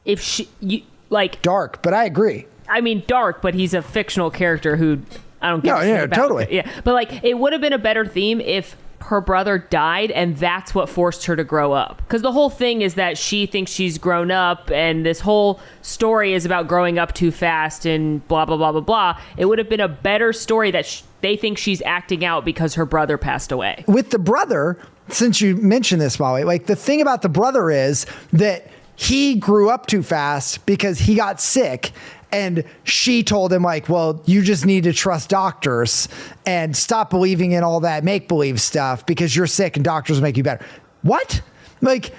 If she you like Dark, but I agree. I mean, dark, but he's a fictional character who I don't get. No, yeah, about. totally. Yeah, but like, it would have been a better theme if her brother died, and that's what forced her to grow up. Because the whole thing is that she thinks she's grown up, and this whole story is about growing up too fast and blah blah blah blah blah. It would have been a better story that sh- they think she's acting out because her brother passed away. with the brother, since you mentioned this, Molly, like the thing about the brother is that he grew up too fast because he got sick. And she told him, like, well, you just need to trust doctors and stop believing in all that make believe stuff because you're sick and doctors make you better. What? Like,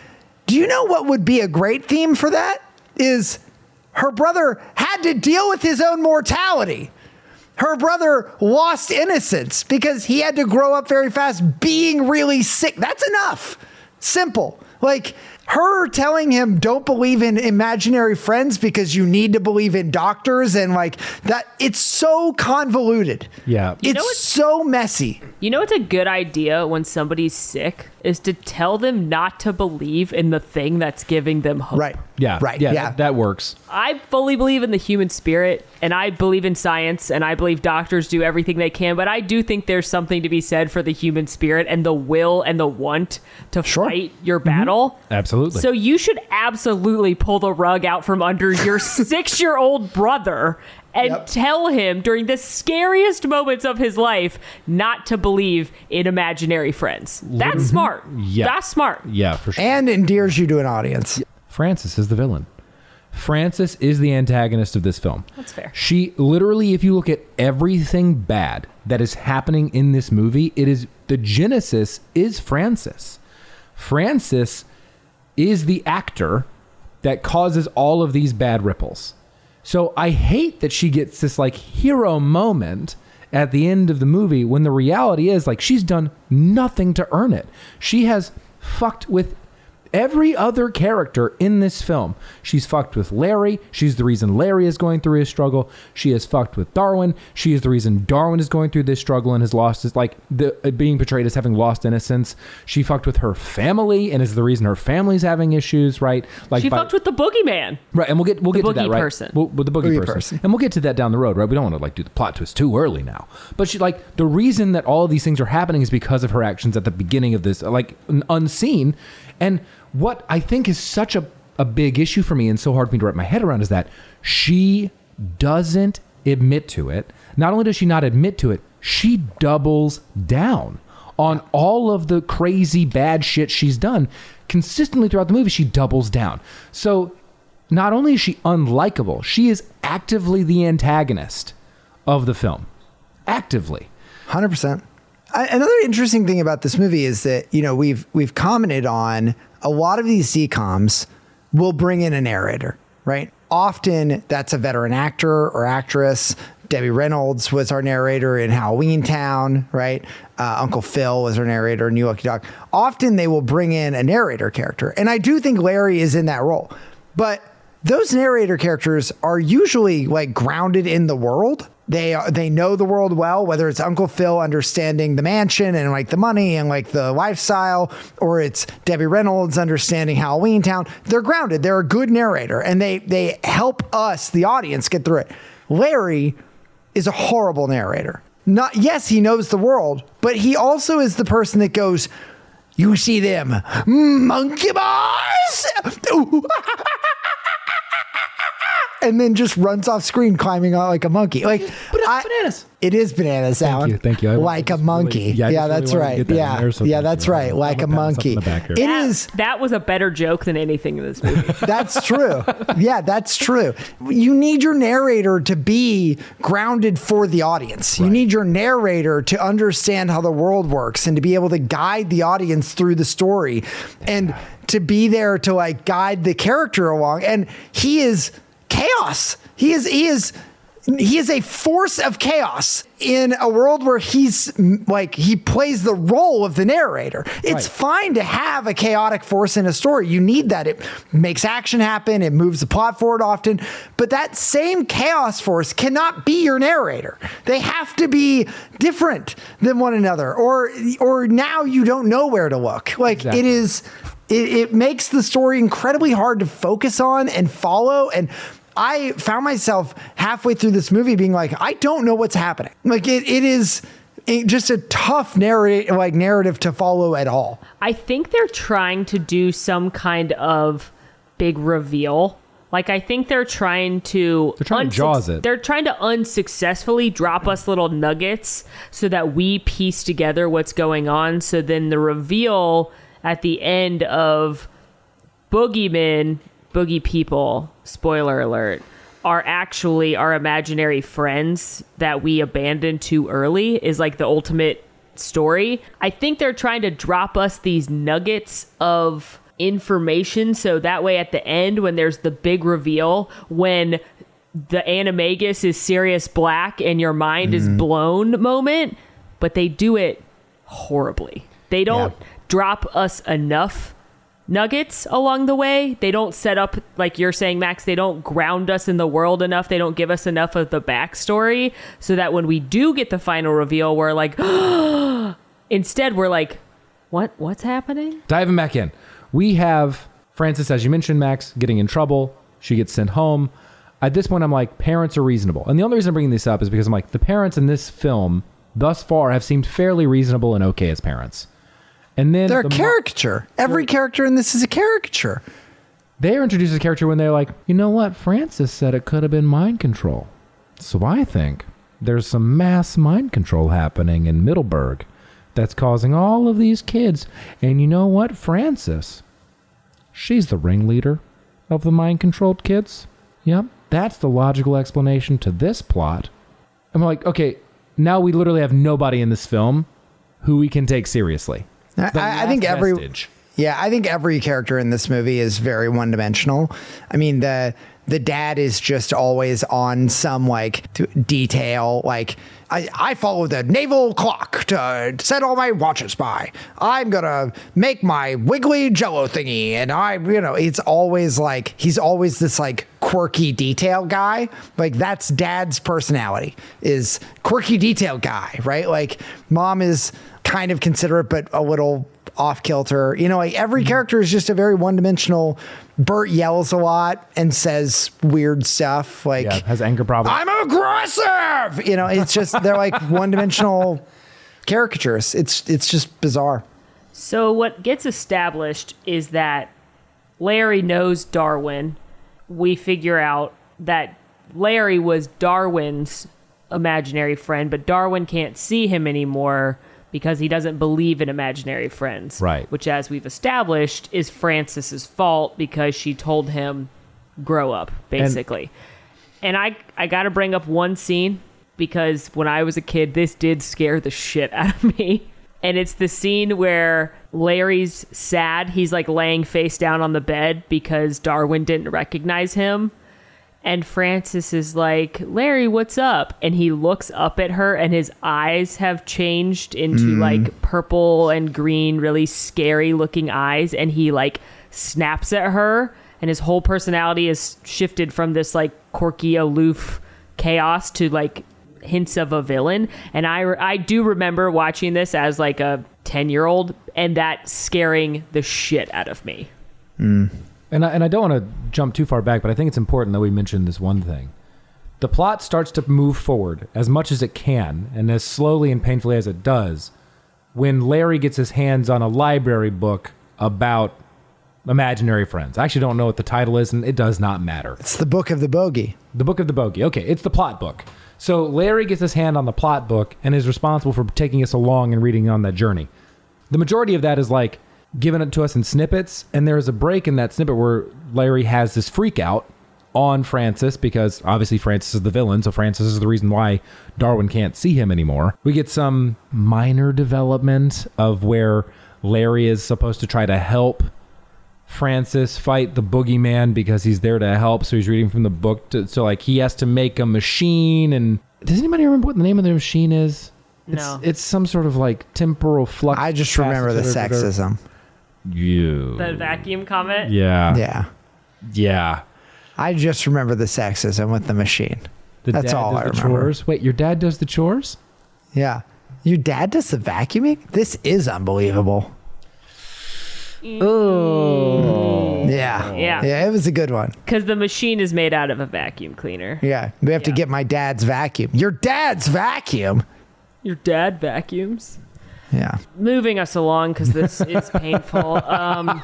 do you know what would be a great theme for that? Is her brother had to deal with his own mortality her brother lost innocence because he had to grow up very fast being really sick. That's enough. Simple. Like, her telling him don't believe in imaginary friends because you need to believe in doctors and like that it's so convoluted. Yeah. You It's know so messy. You know it's a good idea when somebody's sick is to tell them not to believe in the thing that's giving them hope. Right. Yeah. Right. Yeah. Yeah. That, that works. I fully believe in the human spirit and I believe in science and I believe doctors do everything they can, but I do think there's something to be said for the human spirit and the will and the want to Sure. fight your mm-hmm. battle. Absolutely. So you should absolutely pull the rug out from under your (laughs) six year old brother and Yep. tell him during the scariest moments of his life not to believe in imaginary friends. That's smart. Yeah. That's smart. yeah, for sure. And endears you to an audience. Frances is the villain. Frances is the antagonist of this film. That's fair. She literally, if you look at everything bad that is happening in this movie, it is the genesis is Frances. Frances is the actor that causes all of these bad ripples. So I hate that she gets this like hero moment at the end of the movie when the reality is like she's done nothing to earn it. She has fucked with every other character in this film. She's fucked with Larry. She's the reason Larry is going through his struggle. She has fucked with Darwin. She is the reason Darwin is going through this struggle and has lost his like the uh, being portrayed as having lost innocence. She fucked with her family and is the reason her family's having issues. Right? Like She by- fucked with the boogeyman. Right, and we'll get we'll The get to that boogie right. person. We'll, with the boogie, Boogie person. person. and we'll get to that down the road, right? We don't want to like do the plot twist too early now. But she like the reason that all of these things are happening is because of her actions at the beginning of this, like unseen. And what I think is such a a big issue for me and so hard for me to wrap my head around is that she doesn't admit to it. Not only does she not admit to it, she doubles down on all of the crazy bad shit she's done consistently throughout the movie she doubles down so not only is she unlikable she is actively the antagonist of the film actively Hundred percent. Another interesting thing about this movie is that you know we've we've commented on a lot of these DCOMs will bring in a narrator, right? Often that's a veteran actor or actress. Debbie Reynolds was our narrator in Halloweentown, right? Uh, Uncle Phil was our narrator in New Lucky Dog. Often they will bring in a narrator character, and I do think Larry is in that role, but those narrator characters are usually like grounded in the world. They they know the world well, whether it's Uncle Phil understanding the mansion and like the money and like the lifestyle, or it's Debbie Reynolds understanding Halloweentown. They're grounded. They're a good narrator, and they they help us, the audience, get through it. Larry is a horrible narrator. Not yes, he knows the world, but he also is the person that goes, "You see them, monkey bars." (laughs) and then just runs off screen climbing out like a monkey. Like But it's I- bananas. It is banana sound. you, thank you. I like a just really- monkey. yeah, yeah, just really that's wanted right. that Yeah, yeah, that's you. right. I'm Like a gonna pat myself monkey. on the back here. It That- is. That was a better joke than anything in this movie. (laughs) That's true. Yeah, that's true. You need your narrator to be grounded for the audience. You need your narrator to understand how the world works and to be able to guide the audience through the story and to be there to like guide the character along. And he is chaos. He is he is he is a force of chaos in a world where he's like he plays the role of the narrator. It's Right. fine to have a chaotic force in a story. You need that. It makes action happen, it moves the plot forward often. But that same chaos force cannot be your narrator. They have to be different than one another or or now you don't know where to look. Like Exactly. it is it, it makes the story incredibly hard to focus on and follow and I found myself halfway through this movie being like, I don't know what's happening. Like it, it is it- just a tough narrative, like narrative to follow at all. I think they're trying to do some kind of big reveal. Like I think they're trying to They're trying to Jaws it. They're trying to unsuccessfully drop us little nuggets so that we piece together what's going on. So then the reveal at the end of Boogeyman, Boogie People, spoiler alert, are actually our imaginary friends that we abandoned too early is like the ultimate story. I think they're trying to drop us these nuggets of information so that way at the end when there's the big reveal when the animagus is Sirius Black and your mind is mm-hmm. blown moment, but they do it horribly. They don't Yeah. drop us enough nuggets along the way. They don't set up, like you're saying, Max, they don't ground us in the world enough. They don't give us enough of the backstory so that when we do get the final reveal, we're like, (gasps) instead, we're like, what? What's happening? Diving back in, we have Frances, as you mentioned, Max, getting in trouble. She gets sent home. At this point, I'm like, parents are reasonable. And the only reason I'm bringing this up is because I'm like, the parents in this film thus far have seemed fairly reasonable and okay as parents. And then They're the a mo- caricature. Every character in this is a caricature. they are introduced as a character when they're like, you know what? Frances said it could have been mind control. So I think there's some mass mind control happening in Middleburg that's causing all of these kids. And you know what? Frances, she's the ringleader of the mind controlled kids. Yep. That's the logical explanation to this plot. I'm like, okay, now we literally have nobody in this film who we can take seriously. I, I- think every vestige. yeah, I think every character in this movie is very one dimensional. I mean the the dad is just always on some like detail like I, I follow the naval clock to set all my watches by. I'm gonna make my wiggly jello thingy and I you know, it's always like he's always this like quirky detail guy. Like that's dad's personality is quirky detail guy, right? Like mom is kind of considerate but a little off kilter. You know, like every Mm-hmm. character is just a very one dimensional. Bert yells a lot and says weird stuff like Yeah, has anger problems. I'm aggressive. You know, it's just they're like (laughs) one dimensional caricatures. It's it's just bizarre. So what gets established is that Larry knows Darwin. We figure out that Larry was Darwin's imaginary friend, but Darwin can't see him anymore because he doesn't believe in imaginary friends. Right. Which as we've established is Frances's fault because she told him grow up basically. And, I I got to bring up one scene because when I was a kid this did scare the shit out of me. And it's the scene where Larry's sad. He's like laying face down on the bed because Darwin didn't recognize him. And Frances is like, Larry, what's up? And he looks up at her, and his eyes have changed into hmm. like purple and green, really scary looking eyes. And he like snaps at her, and his whole personality is shifted from this like quirky, aloof chaos to like hints of a villain. And I, I do remember watching this as like a 10 year old, and that scaring the shit out of me. Hmm. And I, and I don't want to jump too far back, but I think it's important that we mention this one thing. The plot starts to move forward as much as it can, and as slowly and painfully as it does, when Larry gets his hands on a library book about imaginary friends. I actually don't know what the title is, and it does not matter. It's the book of the bogey. The Book of the Bogey. Okay, it's the plot book. So Larry gets his hand on the plot book and is responsible for taking us along and reading on that journey. The majority of that is like given it to us in snippets, and there's a break in that snippet where Larry has this freak out on Frances because obviously Frances is the villain, so Frances is the reason why Darwin can't see him anymore. We get some minor development of where Larry is supposed to try to help Frances fight the boogeyman because he's there to help. So he's reading from the book. To, so like he has to make a machine. And does anybody remember what the name of the machine is? No. It's, it's some sort of like temporal flux. I just remember the capacitor- sexism. You. The vacuum comment? yeah. Yeah. Yeah. I just remember the sexism with the machine. The That's dad all does I the remember. chores. Wait, your dad does the chores? Yeah. Your dad does the vacuuming? This is unbelievable. Oh. Yeah. Yeah. Yeah, it was a good one. Because the machine is made out of a vacuum cleaner. Yeah. We have to get my dad's vacuum. Your dad's vacuum? Your dad vacuums. Yeah. Moving us along because this (laughs) is painful. Um,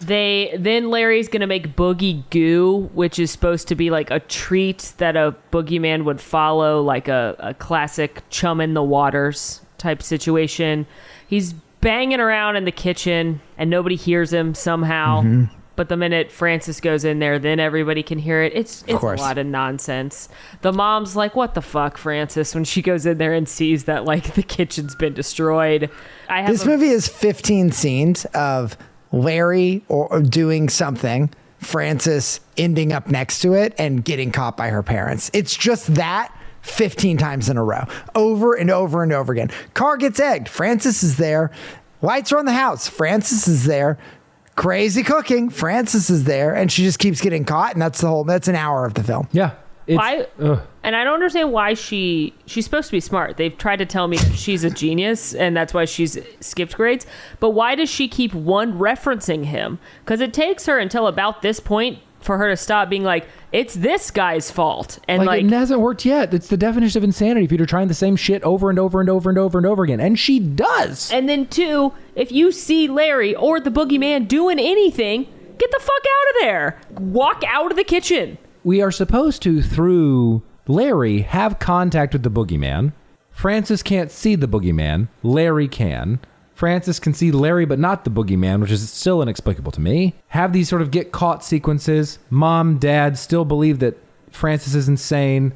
they then Larry's gonna make boogie goo, which is supposed to be like a treat that a boogeyman would follow, like a, a classic chum in the waters type situation. He's banging around in the kitchen and nobody hears him somehow. But the minute Frances goes in there, then everybody can hear it. It's it's a lot of nonsense. The mom's like, "What the fuck, Frances?" When she goes in there and sees that like the kitchen's been destroyed. I have This a- movie is 15 scenes of Larry or, or doing something, Frances ending up next to it and getting caught by her parents. It's just that 15 times in a row, over and over and over again. Car gets egged. Frances is there. Lights are on the house. Frances is there. Crazy cooking. Frances is there, and she just keeps getting caught, and that's the whole. That's an hour of the film. Yeah. It's, Why? ugh. And I don't understand why she she's supposed to be smart. They've tried to tell me that she's a genius and that's why she's skipped grades. But why does she keep one referencing him? Because it takes her until about this point for her to stop being like, "It's this guy's fault," and like, like, it hasn't worked yet. It's the definition of insanity if you're trying the same shit over and over and over and over and over again. And she does. and then two, if you see Larry or the boogeyman doing anything, get the fuck out of there. Walk out of the kitchen. we are supposed to, through Larry, have contact with the boogeyman. Frances can't see the boogeyman. Larry can. Frances can see Larry, but not the boogeyman, which is still inexplicable to me. Have these sort of get caught sequences. Mom, dad still believe that Frances is insane.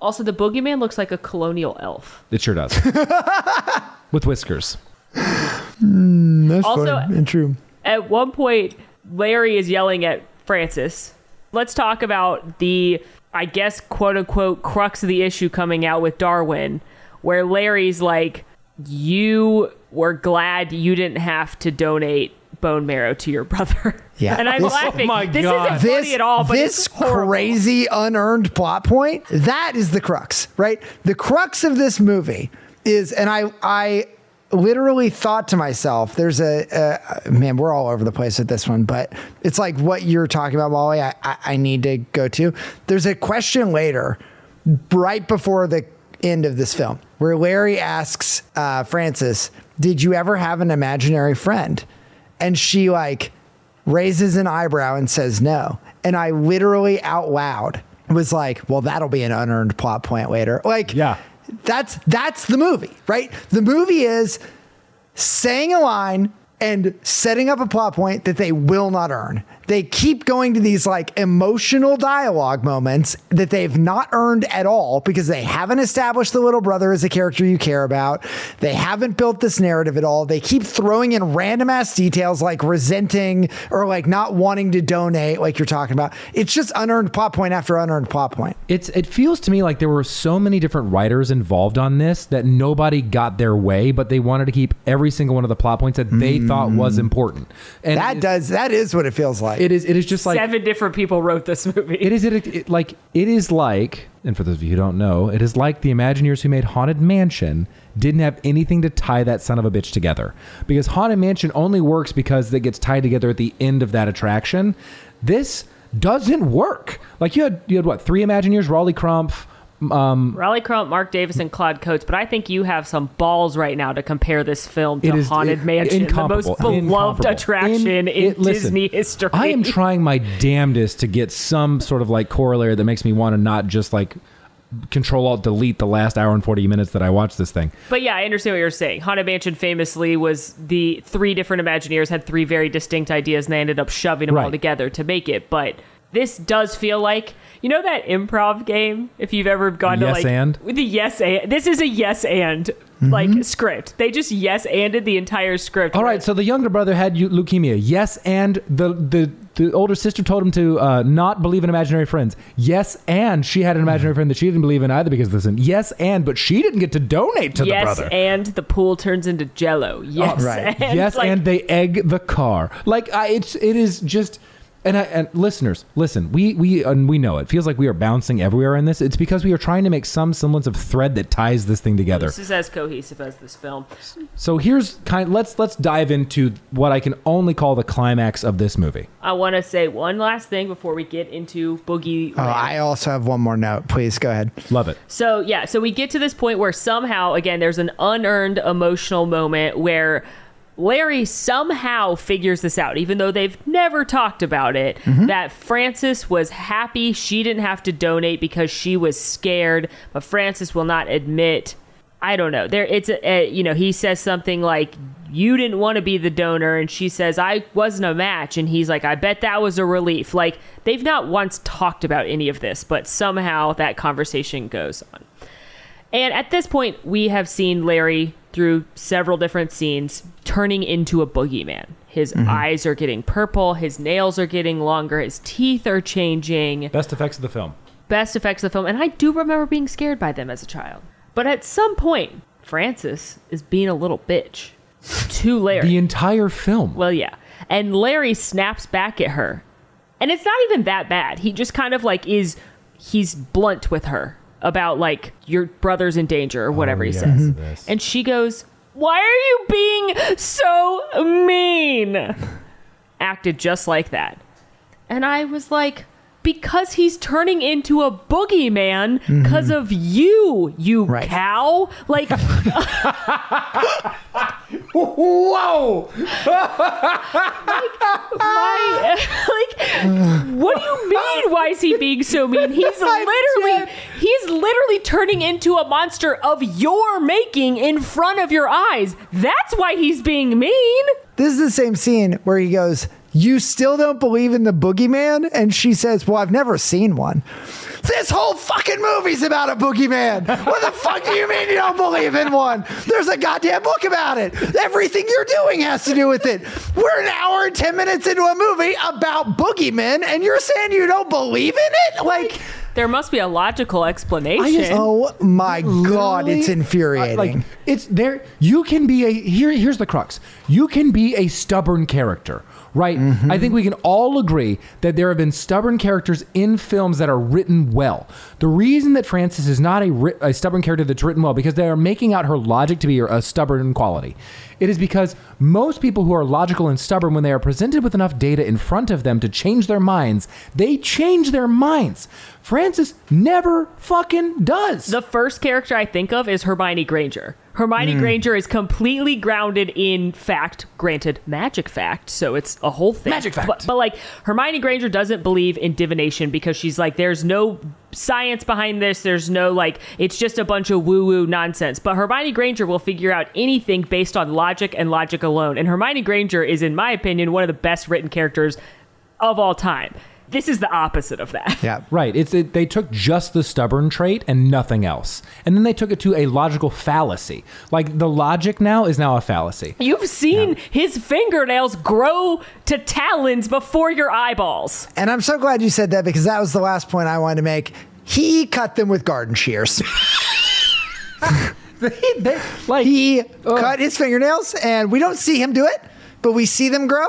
Also, the boogeyman looks like a colonial elf. It sure does. (laughs) With whiskers. Hmm, that's Also- funny and true. at one point larry is yelling at frances let's talk about the i guess quote unquote crux of the issue coming out with darwin where larry's like you were glad you didn't have to donate bone marrow to your brother. Yeah. and i'm This- laughing. Oh my this God. isn't funny at all but this it's crazy unearned plot point that is the crux right? The crux of this movie is and i i literally thought to myself there's a, a man we're all over the place with this one but it's like what you're talking about molly I, I i need to go to. There's a question later right before the end of this film where larry asks uh, frances did you ever have an imaginary friend and she like raises an eyebrow and says no. And I literally out loud was like, well, that'll be an unearned plot point later. Like, Yeah. that's that's the movie, right? The movie is saying a line and setting up a plot point that they will not earn. They keep going to these like emotional dialogue moments that they've not earned at all because they haven't established the little brother as a character you care about. They haven't built this narrative at all. They keep throwing in random ass details like resenting or like not wanting to donate, like you're talking about. It's just unearned plot point after unearned plot point. It's it feels to me like there were so many different writers involved on this that nobody got their way, but they wanted to keep every single one of the plot points that they thought was mm. important. And That does that is what it feels like. It is it is just like seven different people wrote this movie. It is it, it like it is like and for those of you who don't know it is like the imagineers who made haunted mansion didn't have anything to tie that son of a bitch together. Because haunted mansion only works because it gets tied together at the end of that attraction. This doesn't work. Like you had you had what three imagineers Rolly Crump um Rolly Crump, Marc Davis, and Claude Coats, but I think you have some balls right now to compare this film to is Haunted it- Mansion, the most beloved attraction in, it- listen, Disney history. I am trying my damnedest to get some sort of like corollary that makes me want to not just like control alt delete the last hour and 40 minutes that I watched this thing. But yeah, I understand what you're saying. Haunted Mansion famously was the three different Imagineers had three very distinct ideas, and they ended up shoving them all together to make it. But this does feel like you know that improv game. If you've ever gone Yes to like and? with the yes and this is a yes and like script. They just yes anded the entire script. All right, so the younger brother had leukemia. Yes, and the the the older sister told him to uh, not believe in imaginary friends. Yes, and she had an imaginary friend that she didn't believe in either because of this. Yes, and but she didn't get to donate to yes, the brother. Yes and the pool turns into Jello. Yes, right. and yes, like, and they egg the car. Like I, it's it is just. And, I, and listeners, listen. We we and we know it feels like we are bouncing everywhere in this. It's because we are trying to make some semblance of thread that ties this thing together. this is as cohesive as this film. So here's kind. Let's let's dive into what I can only call the climax of this movie. I want to say one last thing before we get into Boogie. Oh, Land. I also have one more note. Please go ahead. Love it. So yeah, so we get to this point where somehow again there's an unearned emotional moment where Larry somehow figures this out, even though they've never talked about it, mm-hmm. that Frances was happy she didn't have to donate because she was scared, but Frances will not admit. I don't know. There, it's a, a you know he says something like you didn't want to be the donor, and she says I wasn't a match, and he's like I bet that was a relief. Like they've not once talked about any of this, but somehow that conversation goes on. And at this point, we have seen Larry through several different scenes turning into a boogeyman. His mm-hmm. eyes are getting purple, his nails are getting longer, his teeth are changing. Best effects of the film. Best effects of the film, and I do remember being scared by them as a child. But at some point, Frances is being a little bitch to Larry. The entire film. Well, yeah. And Larry snaps back at her. And it's not even that bad. He just kind of like is he's blunt with her about like your brother's in danger or whatever he oh, yes, says. yes. And she goes, "Why are you being so mean?" Acted just like that. And I was like, because he's turning into a boogeyman mm-hmm. because of you, you Right. cow. Like, (laughs) (laughs) Whoa! my, (laughs) like, what do you mean? Why is he being so mean? He's (laughs) literally, he's literally turning into a monster of your making in front of your eyes. That's why he's being mean. This is the same scene where he goes, You still don't believe in the boogeyman? And she says, Well, I've never seen one. This whole fucking movie's about a boogeyman. What the fuck do you mean you don't believe in one? There's a goddamn book about it. Everything you're doing has to do with it. We're an hour and 10 minutes into a movie about boogeymen, and you're saying you don't believe in it? Like, There must be a logical explanation. I just- oh my God, Literally, it's infuriating. Like it's there. You can be a here. Here's the crux. You can be a stubborn character, right? Mm-hmm. I think we can all agree that there have been stubborn characters in films that are written well. The reason that Frances is not a, ri- a stubborn character that's written well because they are making out her logic to be a stubborn quality. It is because most people who are logical and stubborn, when they are presented with enough data in front of them to change their minds, they change their minds. Frances never fucking does. The first character I think of is Hermione Granger. Hermione Hmm. Granger is completely grounded in fact, granted, magic fact, so it's a whole thing. Magic fact. But, but like, Hermione Granger doesn't believe in divination because she's like, there's no science behind this. There's no, like, it's just a bunch of woo woo nonsense. But Hermione Granger will figure out anything based on logic and logic alone. And Hermione Granger is, in my opinion, one of the best written characters of all time. This is the opposite of that. yeah. Right. It's it, they took just the stubborn trait and nothing else, and then they took it to a logical fallacy. Like the logic now is now a fallacy. You've seen his fingernails grow to talons before your eyeballs. And I'm so glad you said that because that was the last point I wanted to make. He cut them with garden shears. (laughs) They- like He uh, cut his fingernails, and we don't see him do it, but we see them grow.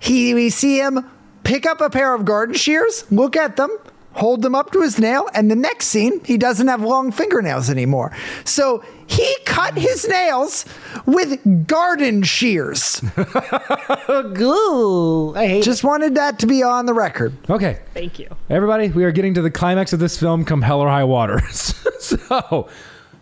He we see him pick up a pair of garden shears, look at them, hold them up to his nail, and the next scene, he doesn't have long fingernails anymore. So he cut his nails with garden shears. (laughs) Ooh, I hate. Just wanted that to be on the record. okay, Thank you. everybody, we are getting to the climax of this film. Come hell or high water. (laughs) so,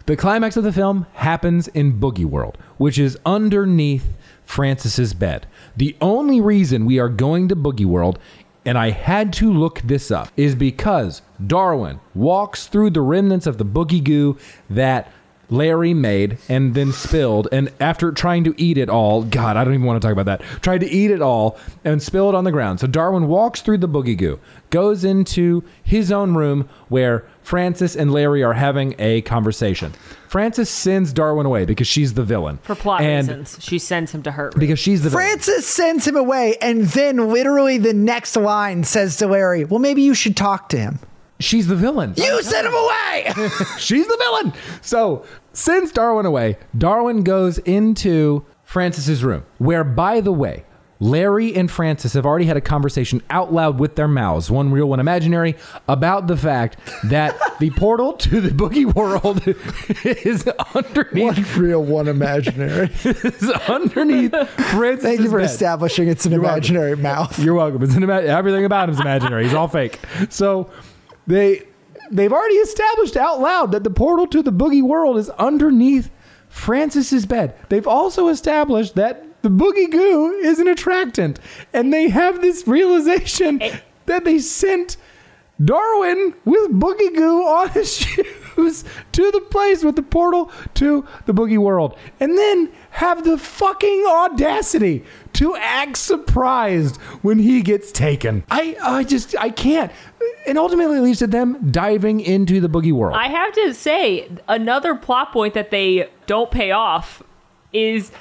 the climax of the film happens in Boogie World, which is underneath Frances's bed. The only reason we are going to Boogie World, and I had to look this up, is because Darwin walks through the remnants of the boogie goo that Larry made and then spilled. And after trying to eat it all, God, I don't even want to talk about that. Tried to eat it all and spill it on the ground. So Darwin walks through the boogie goo, goes into his own room where Frances and Larry are having a conversation. Frances sends Darwin away because she's the villain. For plot and reasons, she sends him to hurt. Because she's the villain. Frances sends him away, and then literally the next line says to Larry, Well, maybe you should talk to him. She's the villain. You sent him away! (laughs) She's the villain. So sends Darwin away. Darwin goes into Frances's room, where, by the way, Larry and Frances have already had a conversation out loud with their mouths, one real, one imaginary, about the fact that (laughs) the portal to the boogie world (laughs) is underneath One real, one imaginary. is underneath Frances. Thank you for establishing it's an imaginary mouth. You're welcome. It's an ima- everything about him is imaginary. He's all fake. So they they've already established out loud that the portal to the boogie world is underneath Frances's bed. They've also established that the boogie goo is an attractant, and they have this realization that they sent Darwin with boogie goo on his (laughs) shoes to the place with the portal to the boogie world. And then have the fucking audacity to act surprised when he gets taken. I I just I can't. And ultimately leads to them diving into the boogie world. I have to say, another plot point that they don't pay off is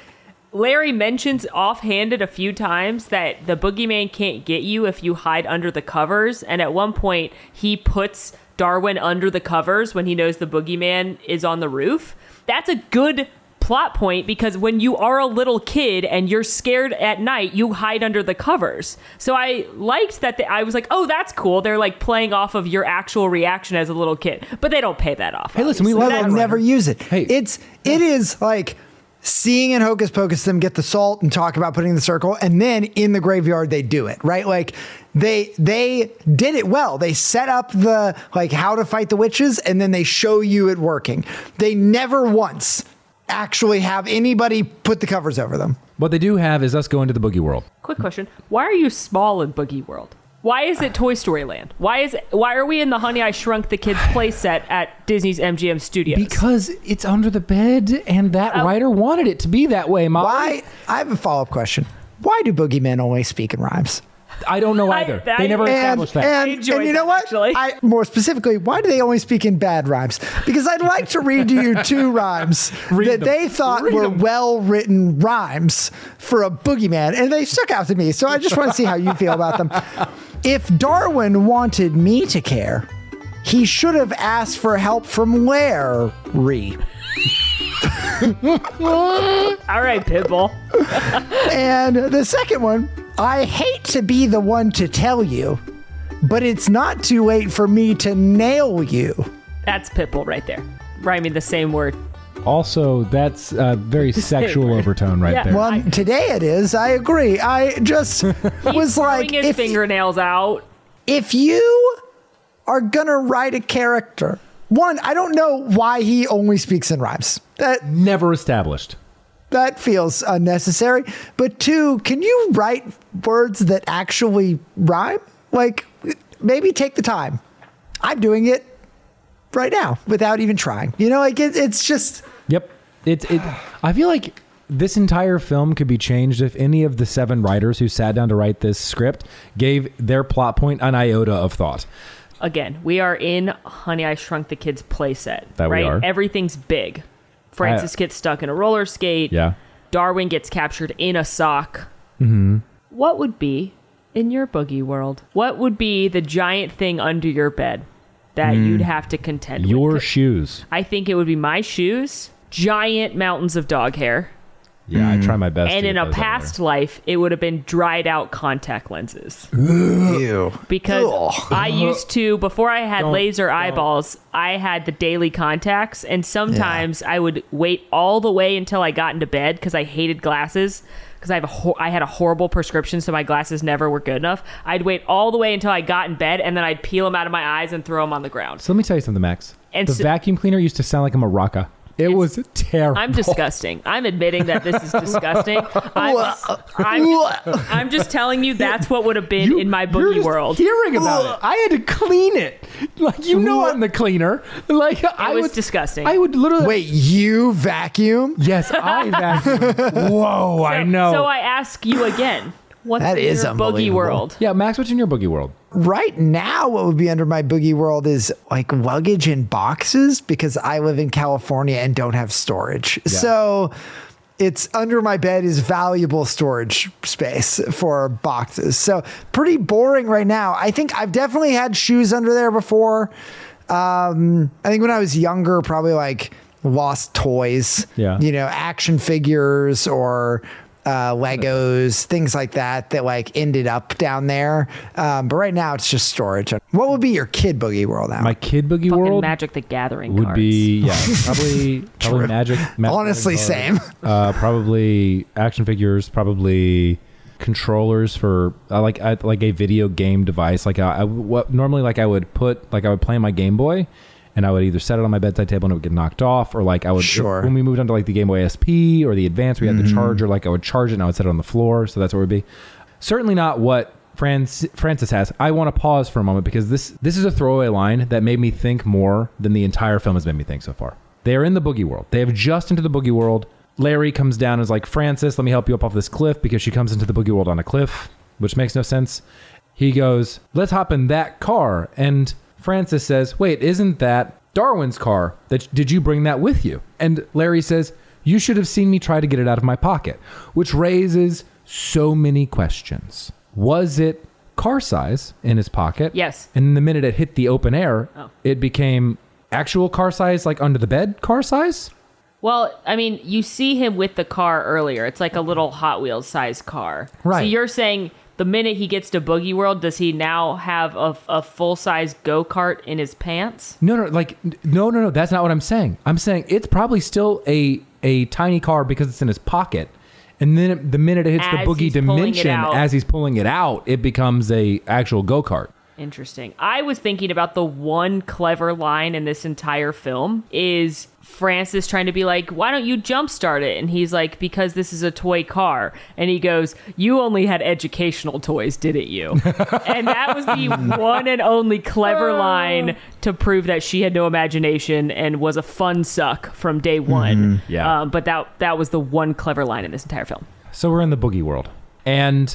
Larry mentions offhanded a few times that the boogeyman can't get you if you hide under the covers. And at one point, he puts Darwin under the covers when he knows the boogeyman is on the roof. That's a good plot point because when you are a little kid and you're scared at night, you hide under the covers. So I liked that. They, I was like, oh, that's cool. They're like playing off of your actual reaction as a little kid, but they don't pay that off. Hey, listen, we love No, that they'll never use it. Hey. It's it is like seeing in Hocus Pocus them get the salt and talk about putting the circle, and then in the graveyard they do it right. Like they they did it well. They set up the like how to fight the witches, and then they show you it working. They never once actually have anybody put the covers over them. What they do have is us going to the boogie world. Quick question: Why are you small in Boogie World? Why is it Toy Story Land? Why is why are we in the Honey I Shrunk the Kids playset at Disney's MGM Studios? Because it's under the bed, and that Oh. writer wanted it to be that way, Molly. Why? I have a follow up question. Why do boogeymen always speak in rhymes? I don't know either. I- they never And- established that. And, and you know that, what? actually. I more specifically, why do they only speak in bad rhymes? Because I'd like to read to you (laughs) two rhymes Read that them. they thought Read were well written rhymes for a boogeyman, and they stuck out to me. So I just want to see how you feel about them. (laughs) If Darwin wanted me to care, he should have asked for help from Larry. (laughs) All right, Pitbull. And the second one, I hate to be the one to tell you, but it's not too late for me to nail you. That's Pitbull right there. Rhyming the same word. also, that's a very sexual overtone right Yeah. there. Well, today it is. I agree. I just (laughs) was like, Throwing his if, fingernails out. if you are gonna write a character, one, I don't know why he only speaks in rhymes. That Never established. that feels unnecessary. But two, can you write words that actually rhyme? Like, maybe take the time. I'm doing it right now without even trying. You know, like it, it's just. Yep. It's it, I feel like this entire film could be changed if any of the seven writers who sat down to write this script gave their plot point an iota of thought. Again, we are in Honey I Shrunk the Kids playset. That we right? are. Everything's big. Frances I- gets stuck in a roller skate. Yeah. Darwin gets captured in a sock. Mm-hmm. What would be in your boogie world? What would be the giant thing under your bed that you'd have to contend. Your with? shoes. I think it would be my shoes, giant mountains of dog hair, Yeah, I try mm. my best. and to in a those past life, it would have been dried out contact lenses. (gasps) Ew. because I used to before I had Don't- laser don't. eyeballs, I had the daily contacts, and sometimes I would wait all the way until I got into bed because I hated glasses. Because I have a hor- I had a horrible prescription, so my glasses never were good enough. I'd wait all the way until I got in bed, and then I'd peel them out of my eyes and throw them on the ground. So let me tell you something, Max. And the so- vacuum cleaner used to sound like a maraca. It was terrible. I'm disgusting. I'm admitting that this is disgusting. (laughs) I'm, I'm, just, I'm just telling you that's what would have been You- in my you're boogie just world. Hearing about it, I had to clean it. Like you know, I'm the cleaner. Like I was would disgusting. I would literally Wait, you vacuum? Yes, I vacuum. (laughs) Whoa, I know. So I ask you again. What's That in is your boogie world? yeah, Max, what's in your boogie world? Right now, what would be under my boogie world is like luggage in boxes because I live in California and don't have storage. So it's under my bed is valuable storage space for boxes. So pretty boring right now. I think I've definitely had shoes under there before. Um, I think when I was younger, probably like lost toys, Yeah. you know, action figures or uh, Legos, things like that, that like ended up down there. Um, but right now it's just storage. What would be your kid boogie world now? My kid boogie Fucking world Magic the Gathering would cards. be yeah, probably (laughs) probably magic. magic Honestly, Gathering same. Uh, probably action figures. Probably controllers for uh, like I, like a video game device. Like I, I what normally like I would put like I would play my Game Boy. And I would either set it on my bedside table and it would get knocked off, or like I would Sure. when we moved on to like the Game Boy SP or the Advance, we had the mm-hmm. charger. Like I would charge it and I would set it on the floor. So that's what it would be. Certainly not what Frances, Frances has. I want to pause for a moment because this this is a throwaway line that made me think more than the entire film has made me think so far. They are in the boogie world. They have just into the boogie world. Larry comes down and is like, Frances, let me help you up off this cliff because she comes into the boogie world on a cliff, which makes no sense. He goes, let's hop in that car. And Frances says, wait, isn't that Darwin's car? That Did you bring that with you? And Larry says, you should have seen me try to get it out of my pocket, which raises so many questions. Was it car size in his pocket? Yes. And the minute it hit the open air, Oh. it became actual car size, like under the bed car size? Well, I mean, you see him with the car earlier. It's like a little Hot Wheels size car. Right. So you're saying the minute he gets to Boogie World, does he now have a, a full size go kart in his pants? No, no, like no, no, no. That's not what I'm saying. I'm saying it's probably still a a tiny car because it's in his pocket, and then the minute it hits the boogie he's pulling it dimension, as he's pulling it out, it becomes a actual go kart. Interesting. I was thinking about the one clever line in this entire film is Frances trying to be like, "Why don't you jumpstart it?" And he's like, "Because this is a toy car." And he goes, "You only had educational toys, didn't you?" (laughs) and that was the one and only clever line to prove that she had no imagination and was a fun suck from day one. Yeah. Um, but that that was the one clever line in this entire film. So we're in the boogie world, and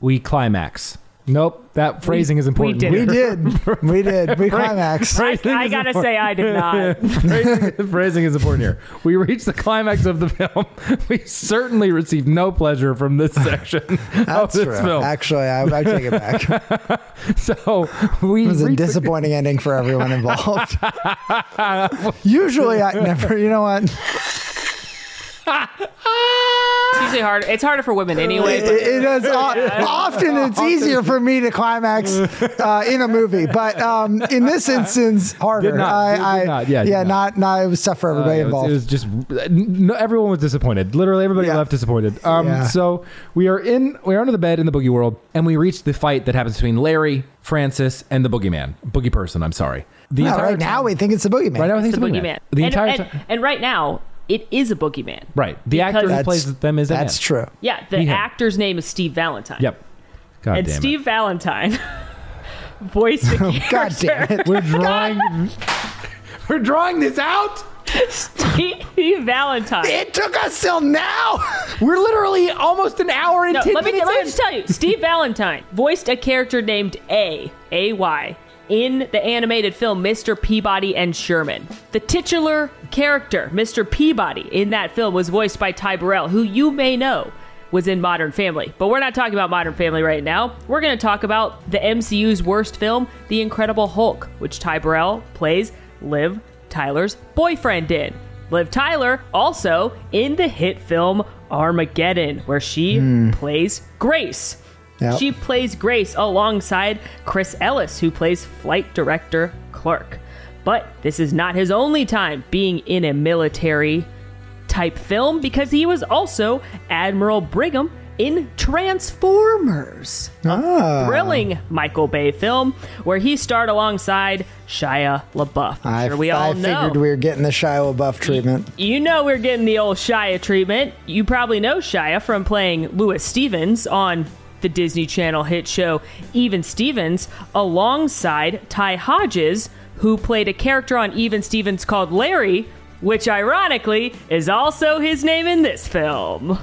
we climax. Nope, that phrasing is important. did We did. (laughs) We did. We climaxed. I, I gotta say, I did not. (laughs) phrasing, phrasing is important here. We reach the climax of the film. (laughs) We certainly received no pleasure from this section of That's this true. film. Actually, I, I take it back. It So we was a reach the- disappointing ending for everyone involved. Usually, I never. You know what? It's usually hard. It's harder for women anyway. It, it is o- often it's easier for me to climax uh, in a movie, but um, in this instance, harder. Did not. I, Did- did I, not. Yeah, did yeah, not. not. not. It was tough for Uh, everybody it, was, involved. it was just no, everyone was disappointed. Literally, everybody Yeah. left disappointed. Um, Yeah. So we are in we are under the bed in the boogie world, and we reach the fight that happens between Larry, Frances, and the boogeyman, boogie person. I'm sorry. The No, entire right now, we think it's the boogeyman. right now I think it's the it's boogeyman. The and, entire and, time. and right now, it is a boogeyman. Right. The actor who Because- plays them is a That's man. true. Yeah, the He him. actor's name is Steve Valentine. Yep. God and damn Steve Valentine (laughs) voiced the (laughs) God character. damn it. it. We're drawing. (laughs) we're drawing this out. Steve Valentine. It took us till now. We're literally almost an hour and No, ten let me, minutes let me in. just tell you, Steve Valentine voiced a character named A, A-Y, in the animated film Mr. Peabody and Sherman. The titular character, Mr. Peabody, in that film was voiced by Ty Burrell, who you may know was in Modern Family. But we're not talking about Modern Family right now. We're going to talk about the MCU's worst film, The Incredible Hulk, which Ty Burrell plays Liv Tyler's boyfriend in. Liv Tyler also in the hit film Armageddon, where she hmm. plays Grace. Yep. She plays Grace alongside Chris Ellis, who plays flight director Clark. But this is not his only time being in a military type film because he was also Admiral Brigham in Transformers, Ah. thrilling Michael Bay film where he starred alongside Shia LaBeouf. I'm sure we I all know. figured we were getting the Shia LaBeouf treatment. You know we're getting the old Shia treatment. You probably know Shia from playing Lewis Stevens on the Disney Channel hit show Even Stevens alongside Ty Hodges, who played a character on Even Stevens called Larry, which ironically is also his name in this film.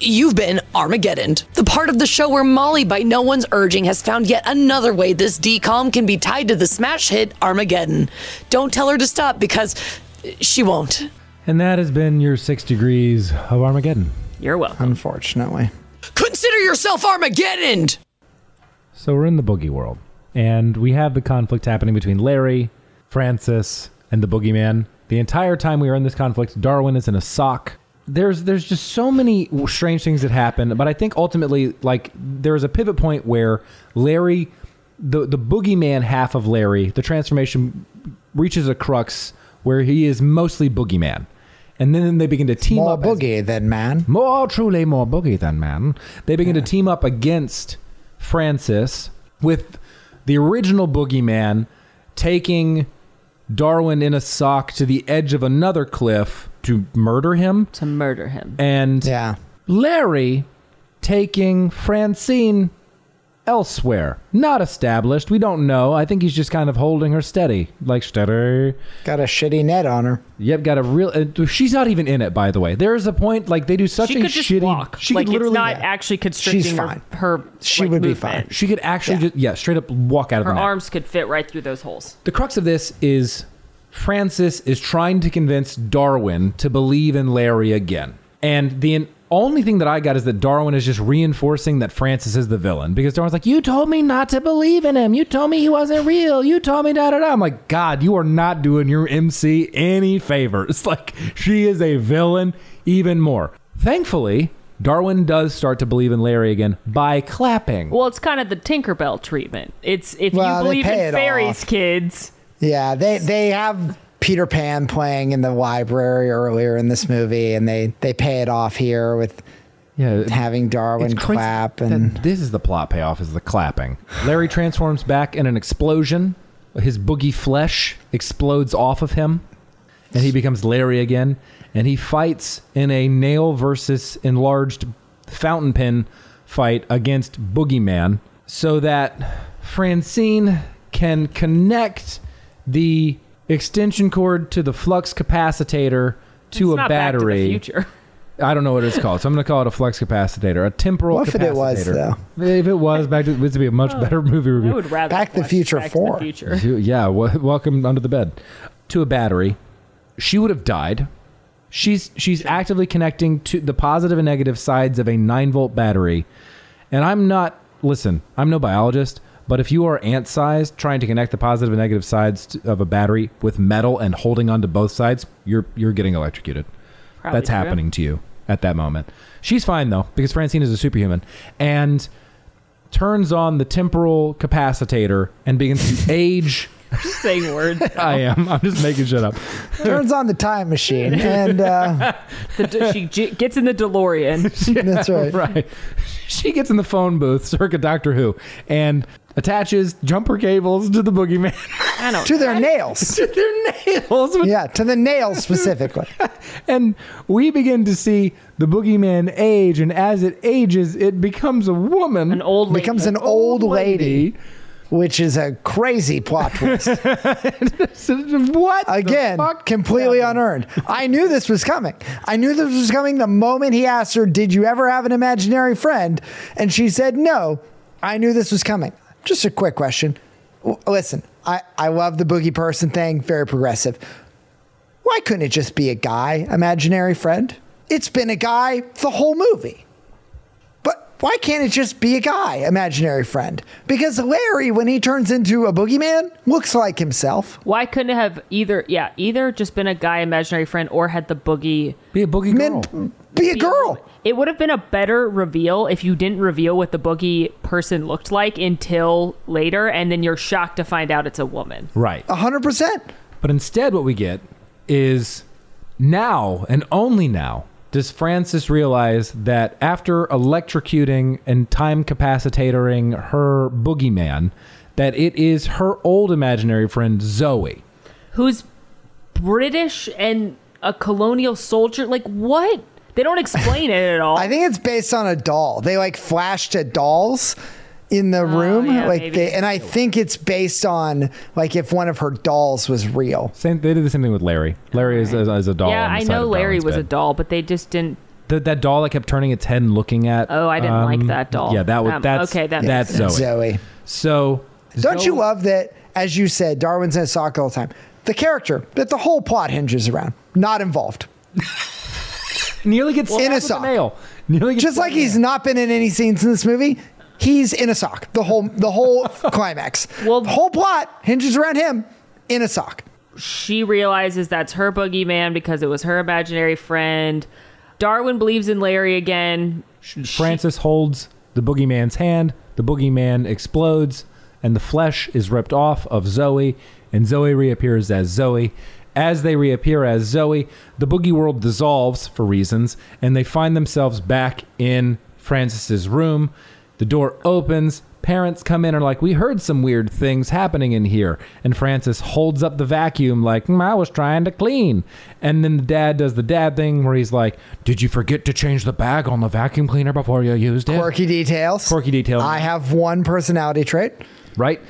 You've been Armageddon, the part of the show where Molly, by no one's urging, has found yet another way this DCOM can be tied to the smash hit Armageddon. Don't tell her to stop because she won't. And that has been your six degrees of Armageddon. You're welcome. Unfortunately, Consider yourself Armageddon! So we're in the boogie world, and we have the conflict happening between Larry, Frances, and the boogeyman. The entire time we are in this conflict, Darwin is in a sock. There's there's just so many strange things that happen, but I think ultimately, like there is a pivot point where Larry, the the boogeyman half of Larry, the transformation reaches a crux where he is mostly boogeyman, and then they begin to team more up. as- boogie than man. more truly more boogie than man. They begin to team up against Frances with the original boogeyman taking Darwin in a sock to the edge of another cliff to murder him, To murder him. and Yeah. Larry taking Francine elsewhere. Not established. We don't know. I think he's just kind of holding her steady, like steady. Got a shitty net on her. Yep, got a real. Uh, she's not even in it, by the way. There is a point like they do such She a could just shitty. walk. She like could literally. it's not yeah. actually constricting She's her- fine. her. She like, would be fine. she could actually Yeah. just yeah, straight up walk out of Her the map. arms could fit right through those holes. The crux of this is Frances is trying to convince Darwin to believe in Larry again. And the only thing that I got is that Darwin is just reinforcing that Frances is the villain because Darwin's like, "You told me not to believe in him. You told me he wasn't real. You told me da da da." I'm like, "God, you are not doing your MC any favors. (laughs) Like, she is a villain even more." Thankfully, Darwin does start to believe in Larry again by clapping. Well, it's kind of the Tinkerbell treatment. It's if Well, you believe in fairies, off. kids. Yeah, they they have Peter Pan playing in the library earlier in this movie, and they they pay it off here with yeah, having Darwin clap and this is the plot payoff is the clapping. Larry transforms back in an explosion. His boogie flesh explodes off of him, and he becomes Larry again. And he fights in a nail versus enlarged fountain pen fight against Boogeyman, so that Francine can connect the extension cord to the flux capacitor to It's a not battery. Back to the future. I don't know what it's called, so I'm going to call it a flux capacitor, a temporal What if it was, though? If it was, back to this would be a much oh, better movie I review. would rather Back the Future Back 4. To the future. Yeah, w- welcome under the bed to a battery. She would have died. She's she's actively connecting to the positive and negative sides of a nine volt battery, and I'm not. Listen, I'm no biologist, but if you are ant sized trying to connect the positive and negative sides of a battery with metal and holding onto both sides, you're you're getting electrocuted. Probably That's true. happening to you at that moment. She's fine though because Francine is a superhuman and turns on the temporal capacitator and begins to (laughs) age. Saying words. (laughs) I am. I'm just making shit up. turns on the time machine, and uh, (laughs) The, she j- gets in the DeLorean. that's right. Right. (laughs) She gets in the phone booth, circa Doctor Who, and attaches jumper cables to the boogeyman I don't. (laughs) (laughs) To their nails. to their nails. Yeah, to the nails specifically. And we begin to see the boogeyman age, and as it ages, it becomes a woman. An old lady. Becomes an old lady, which is a crazy plot twist. (laughs) what? Again, completely unearned. I knew this was coming. I knew this was coming the moment he asked her, Did you ever have an imaginary friend? And she said, No. I knew this was coming. Just a quick question. W- Listen, I, I love the boogie person thing, very progressive. Why couldn't it just be a guy, imaginary friend? It's been a guy the whole movie. But why can't it just be a guy, imaginary friend? Because Larry, when he turns into a boogeyman, looks like himself. Why couldn't it have either? Yeah, either just been a guy imaginary friend or had the boogie. Be a boogie girl. Men, be a girl. It would have been a better reveal if you didn't reveal what the boogie person looked like until later, and then you're shocked to find out it's a woman. right. A hundred percent. But instead, what we get is now and only now does Frances realize that after electrocuting and time capacitating her boogeyman, that it is her old imaginary friend Zoe. Who's British and a colonial soldier? Like what? They don't explain it at all. I think it's based on a doll. They like flashed at dolls in the room, Oh, yeah, like they, and I think it's based on like if one of her dolls was real. Same. They did the same thing with Larry. Larry is, is, is a doll. yeah, I know Larry Darwin's was a doll, but they just didn't. The, that doll that kept turning its head and looking at. Oh, I didn't like um, that doll. Yeah, that was Um, that's okay, that that's Zoe. Zoe. So Don't you love that? As you said, Darwin's in a sock all the time. The character that the whole plot hinges around, not involved. (laughs) nearly gets In a sock. nail. Nearly gets Just like he's not been in any scenes in this movie, he's in a sock. The whole the whole (laughs) climax. Well- the whole plot hinges around him in a sock. She realizes that's her boogeyman because it was her imaginary friend. Darwin believes in Larry again. Frances holds the boogeyman's hand. The boogeyman explodes, and the flesh is ripped off of Zoe, and Zoe reappears as Zoe. As they reappear as Zoe, the boogie world dissolves for reasons, and they find themselves back in Frances's room. The door opens. Parents come in and are like, "We heard some weird things happening in here." And Frances holds up the vacuum like, "Hmm, "I was trying to clean." And then the dad does the dad thing where he's like, "Did you forget to change the bag on the vacuum cleaner before you used it?" Quirky details. Quirky detail. I have one personality trait. right?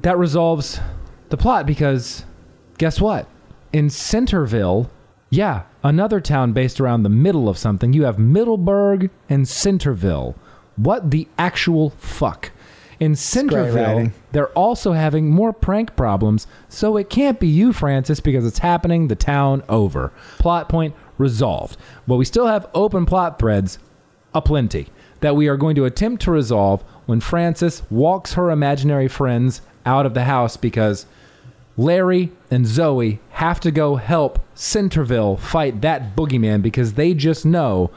That resolves the plot because guess what? In Centerville, yeah, another town based around the middle of something, you have Middleburg and Centerville. What the actual fuck? In Centerville, they're also having more prank problems, so it can't be you, Frances, because it's happening the town over. Plot point resolved. But we still have open plot threads aplenty that we are going to attempt to resolve when Frances walks her imaginary friends out of the house because Larry and Zoe have to go help Centerville fight that boogeyman because they just know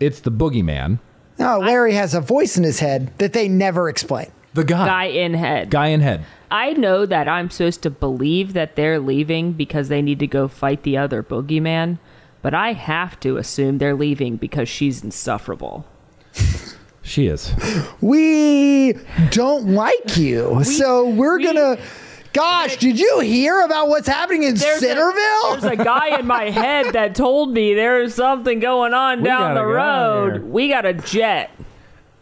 it's the boogeyman. No, Larry has a voice in his head that they never explain. The guy. Guy in head. Guy in head. I know that I'm supposed to believe that they're leaving because they need to go fight the other boogeyman, but I have to assume they're leaving because she's insufferable. She is. We don't like you, so we're we- gonna. Gosh, did you hear about what's happening in There's a, Centerville? there's a guy in my head that told me there's something going on We down the road. We got a jet.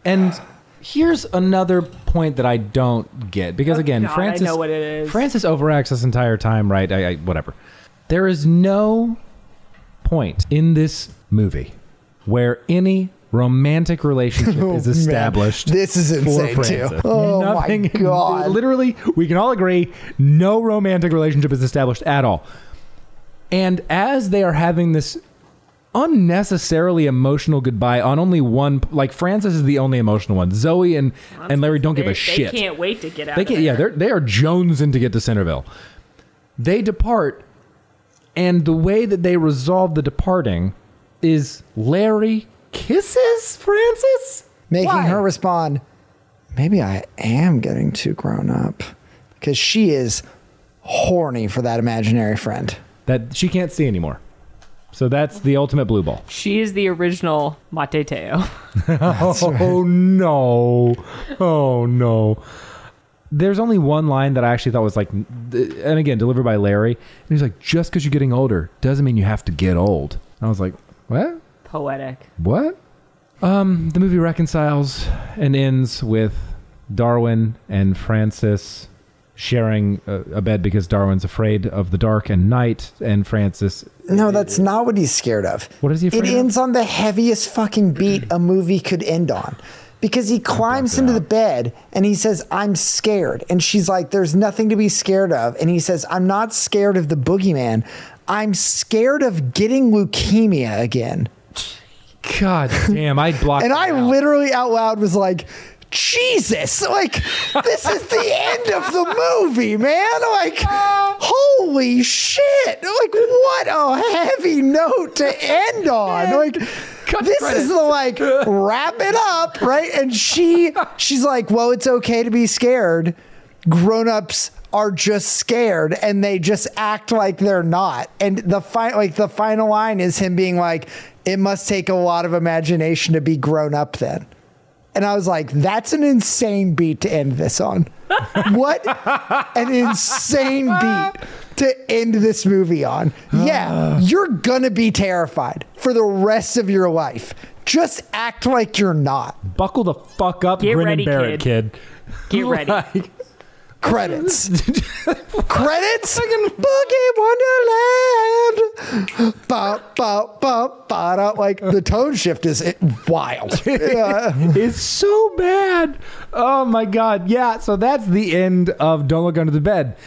And here's another point that I don't get because oh, again, God, I Frances know what it is. Frances overacts this entire time, right? I, I, whatever. There is no point in this movie where any romantic relationship (laughs) oh, is established. This is for insane, too. Frances. (laughs) Oh, my God. Literally, we can all agree no romantic relationship is established at all. And as they are having this unnecessarily emotional goodbye on only one like Frances is the only emotional one. Zoe and and Larry don't give a shit. They can't wait to get out. They can't, yeah, they're they are jonesing to get to Centerville. They depart, and the way that they resolve the departing is Larry kisses Frances, Making Why? her respond, maybe I am getting too grown up. Because she is horny for that imaginary friend. that she can't see anymore. So that's the ultimate blue ball. She is the original Mateteo. (laughs) Oh no! Oh no! There's only one line that I actually thought was like, and again delivered by Larry, and he's like, "Just because you're getting older doesn't mean you have to get old." And I was like, "What? Poetic. What?" Um, the movie reconciles and ends with Darwin and Frances sharing a, a bed because Darwin's afraid of the dark and night, and Frances. No, that's not what he's scared of. What is he It afraid of? ends on the heaviest fucking beat a movie could end on. Because he climbs into the bed and he says, I'm scared. And she's like, There's nothing to be scared of. And he says, I'm not scared of the boogeyman. I'm scared of getting leukemia again. God damn! I blocked. And I out. literally out loud was like, Jesus, like this is the end of the movie, man. Like, holy shit. Like, what a heavy note to end on. Like, Cut this credits. is the like wrap it up, right? And she she's like, Well, it's okay to be scared. Grown-ups are just scared and they just act like they're not. And the fi- like the final line is him being like, It must take a lot of imagination to be grown up then. And I was like, that's an insane beat to end this on. (laughs) what an insane beat to end this movie on. Yeah, ah. you're gonna be terrified for the rest of your life. Just act like you're not. Buckle the fuck up, Get grin ready, and bear it, kid. Get ready. (laughs) Like, Credits. (laughs) Credits. Boogie Wonderland. Ba, ba, ba, ba, da. Like the tone shift is wild. Yeah. (laughs) it's so bad. Oh my god. Yeah, so that's the end of Don't Look Under the Bed.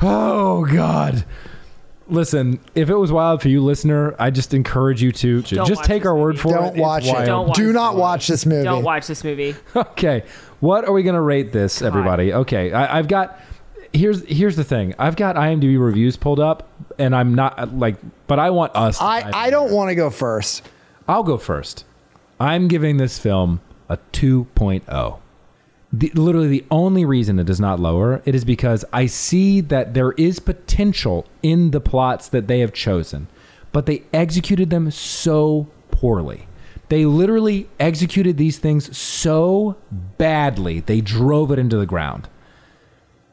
Oh god. Listen, if it was wild for you, listener, I just encourage you to, to Don't just take this our word for it. Don't It's watch it. Don't watch Do not watch this movie. Don't watch this movie. (laughs) Okay, what are we gonna rate this, everybody? Okay, I, I've got. Here's here's the thing. I've got IMDb reviews pulled up, and I'm not like, but I want us. to I, I don't want to go first. I'll go first. I'm giving this film a 2.0. The, literally, the only reason it does not lower it is because I see that there is potential in the plots that they have chosen, but they executed them so poorly. They literally executed these things so badly, they drove it into the ground.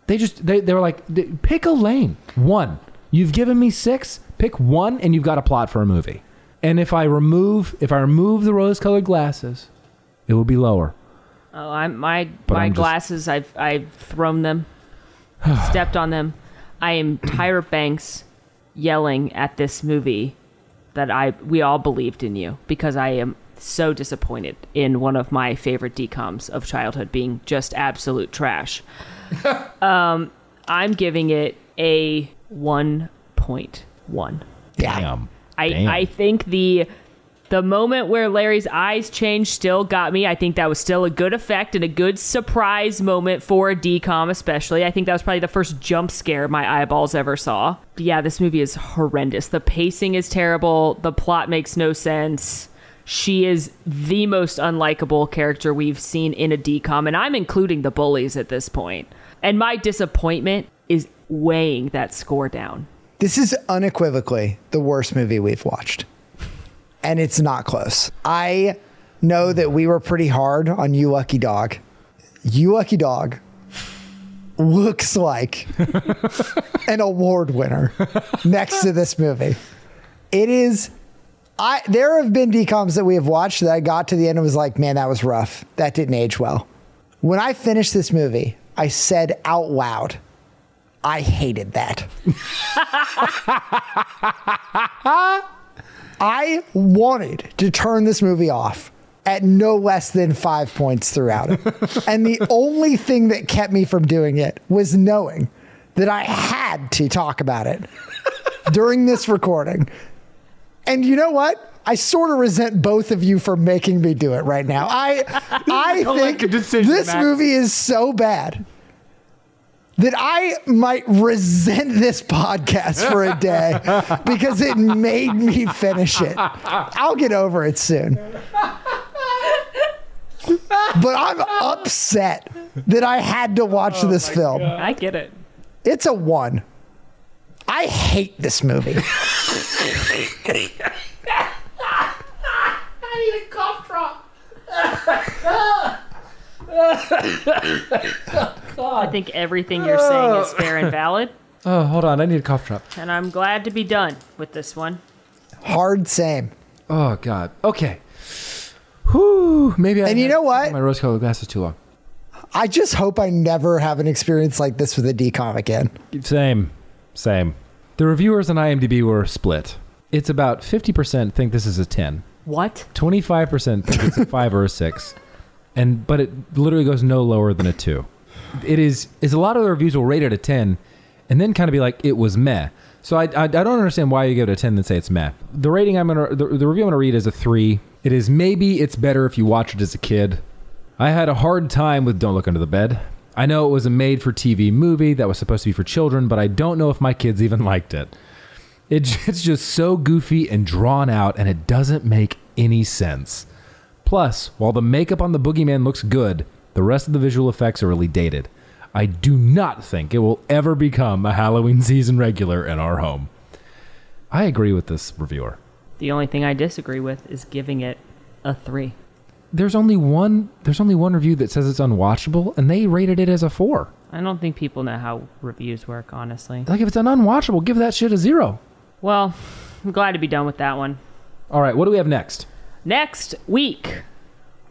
They just they, they were like, pick a lane, one. You've given me six. Pick one, and you've got a plot for a movie. And if I remove if I remove the rose-colored glasses, it will be lower. Oh, I'm my But my I'm just- glasses. I've I've thrown them, (sighs) stepped on them. I am Tyra Banks yelling at this movie that I we all believed in you because I am so disappointed in one of my favorite DCOMs of childhood being just absolute trash. (laughs) um, I'm giving it a 1.1. Damn. I, Damn. I think the the moment where Larry's eyes changed still got me. I think that was still a good effect and a good surprise moment for a DCOM, especially. I think that was probably the first jump scare my eyeballs ever saw. But yeah, this movie is horrendous. The pacing is terrible. The plot makes no sense. She is the most unlikable character we've seen in a DCOM, and I'm including the bullies at this point. And my disappointment is weighing that score down. This is unequivocally the worst movie we've watched. And it's not close. I know that we were pretty hard on You Lucky Dog. You Lucky Dog looks like (laughs) an award winner next to this movie. It is I there have been DCOMs that we have watched that I got to the end and was like, man, that was rough. That didn't age well. When I finished this movie, I said out loud, I hated that. (laughs) I wanted to turn this movie off at no less than five points throughout it. and the only thing that kept me from doing it was knowing that I had to talk about it during this recording. And you know what? I sort of resent both of you for making me do it right now. I (laughs) I think Collective decision, this Max. movie is so bad that I might resent this podcast for a day (laughs) because it made me finish it. I'll get over it soon. But I'm upset that I had to watch this film. I get it. It's a one. I hate this movie. I need a cough drop. I think everything you're oh. saying is fair and valid, Oh, hold on. I need a cough drop. and I'm glad to be done with this one. Hard same. Oh God. Okay. Whew. Maybe I. And you know what? My rose-colored glasses too long. I just hope I never have an experience like this with a DCOM again. Same. Same. The reviewers on IMDb were split. It's about 50% think this is a 10. What? 25% think it's a (laughs) 5 or a 6. And but it literally goes no lower than a 2. It is is a lot of the reviews will rate it a 10 and then kind of be like it was meh. So I, I, I don't understand why you give it a 10 and say it's meh. The rating I'm going to the, the review I'm going to read is a 3. It is maybe it's better if you watch it as a kid. I had a hard time with Don't Look Under the Bed. I know it was a made for TV movie that was supposed to be for children, but I don't know if my kids even (laughs) liked it. It, it's just so goofy and drawn out, and it doesn't make any sense. Plus, while the makeup on the boogeyman looks good, the rest of the visual effects are really dated. I do not think it will ever become a Halloween (laughs) season regular in our home. I agree with this reviewer. The only thing I disagree with is giving it a three. There's only one. There's only one review that says it's unwatchable, and they rated it as a four. I don't think people know how reviews work, honestly. Like if it's an unwatchable, give that shit a zero. Well, I'm glad to be done with that one. All right, what do we have next? Next week,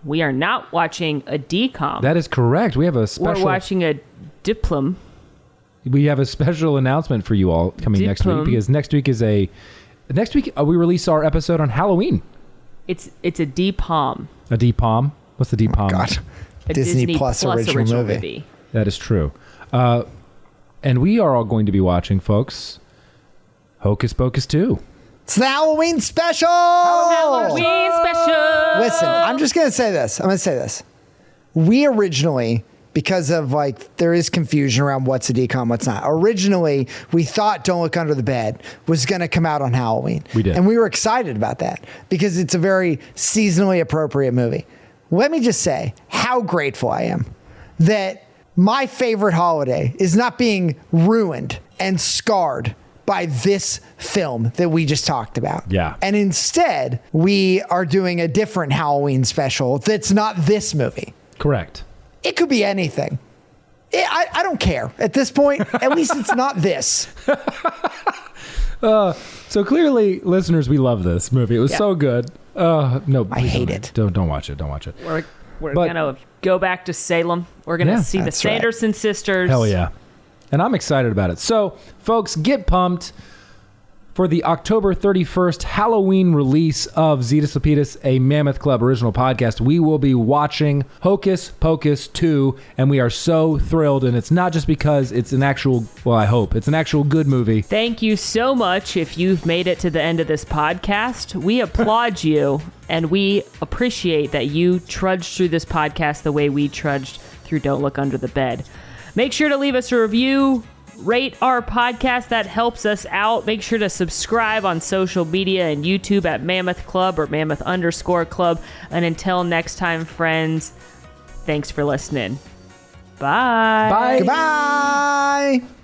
we are not watching a DCOM. That is correct. We have a special. We're watching a diplom. We have a special announcement for you all coming next week because next week is a. Next week uh, we release our episode on Halloween. It's it's a DPOM. A DPOM. What's the DPOM? God. A Disney, Plus, original, movie. That is true. Uh, and we are all going to be watching, folks. Hocus Pocus 2. It's the Halloween special. Halloween special. Listen, I'm just gonna say this. I'm gonna say this. We originally, because of like there is confusion around what's a DCOM, what's not. Originally, we thought "Don't Look Under the Bed" was gonna come out on Halloween. We did. and we were excited about that because it's a very seasonally appropriate movie. Let me just say how grateful I am that my favorite holiday is not being ruined and scarred by this film that we just talked about. Yeah. And instead, we are doing a different Halloween special that's not this movie. Correct. It could be anything. It, I, I don't care at this point. At least it's not this. (laughs) So clearly, listeners, we love this movie. It was Yeah. so good. Uh, no, I hate don't. it. Don't don't watch it. Don't watch it. We're we're But- gonna go back to Salem. We're gonna Yeah, see the that's right. Sanderson sisters. Hell yeah. And I'm excited about it. So, folks, get pumped for the October 31st Halloween release of Zetus Lapidus, a Mammoth Club original podcast. We will be watching Hocus Pocus 2, and we are so thrilled. And it's not just because it's an actual, well, I hope it's an actual good movie. Thank you so much if you've made it to the end of this podcast. We applaud (laughs) you and we appreciate that you trudged through this podcast the way we trudged through Don't Look Under the Bed. Make sure to leave us a review, rate our podcast. That helps us out. Make sure to subscribe on social media and YouTube at Mammoth Club or Mammoth underscore Club. And until next time, friends, thanks for listening. Bye. Bye. Goodbye.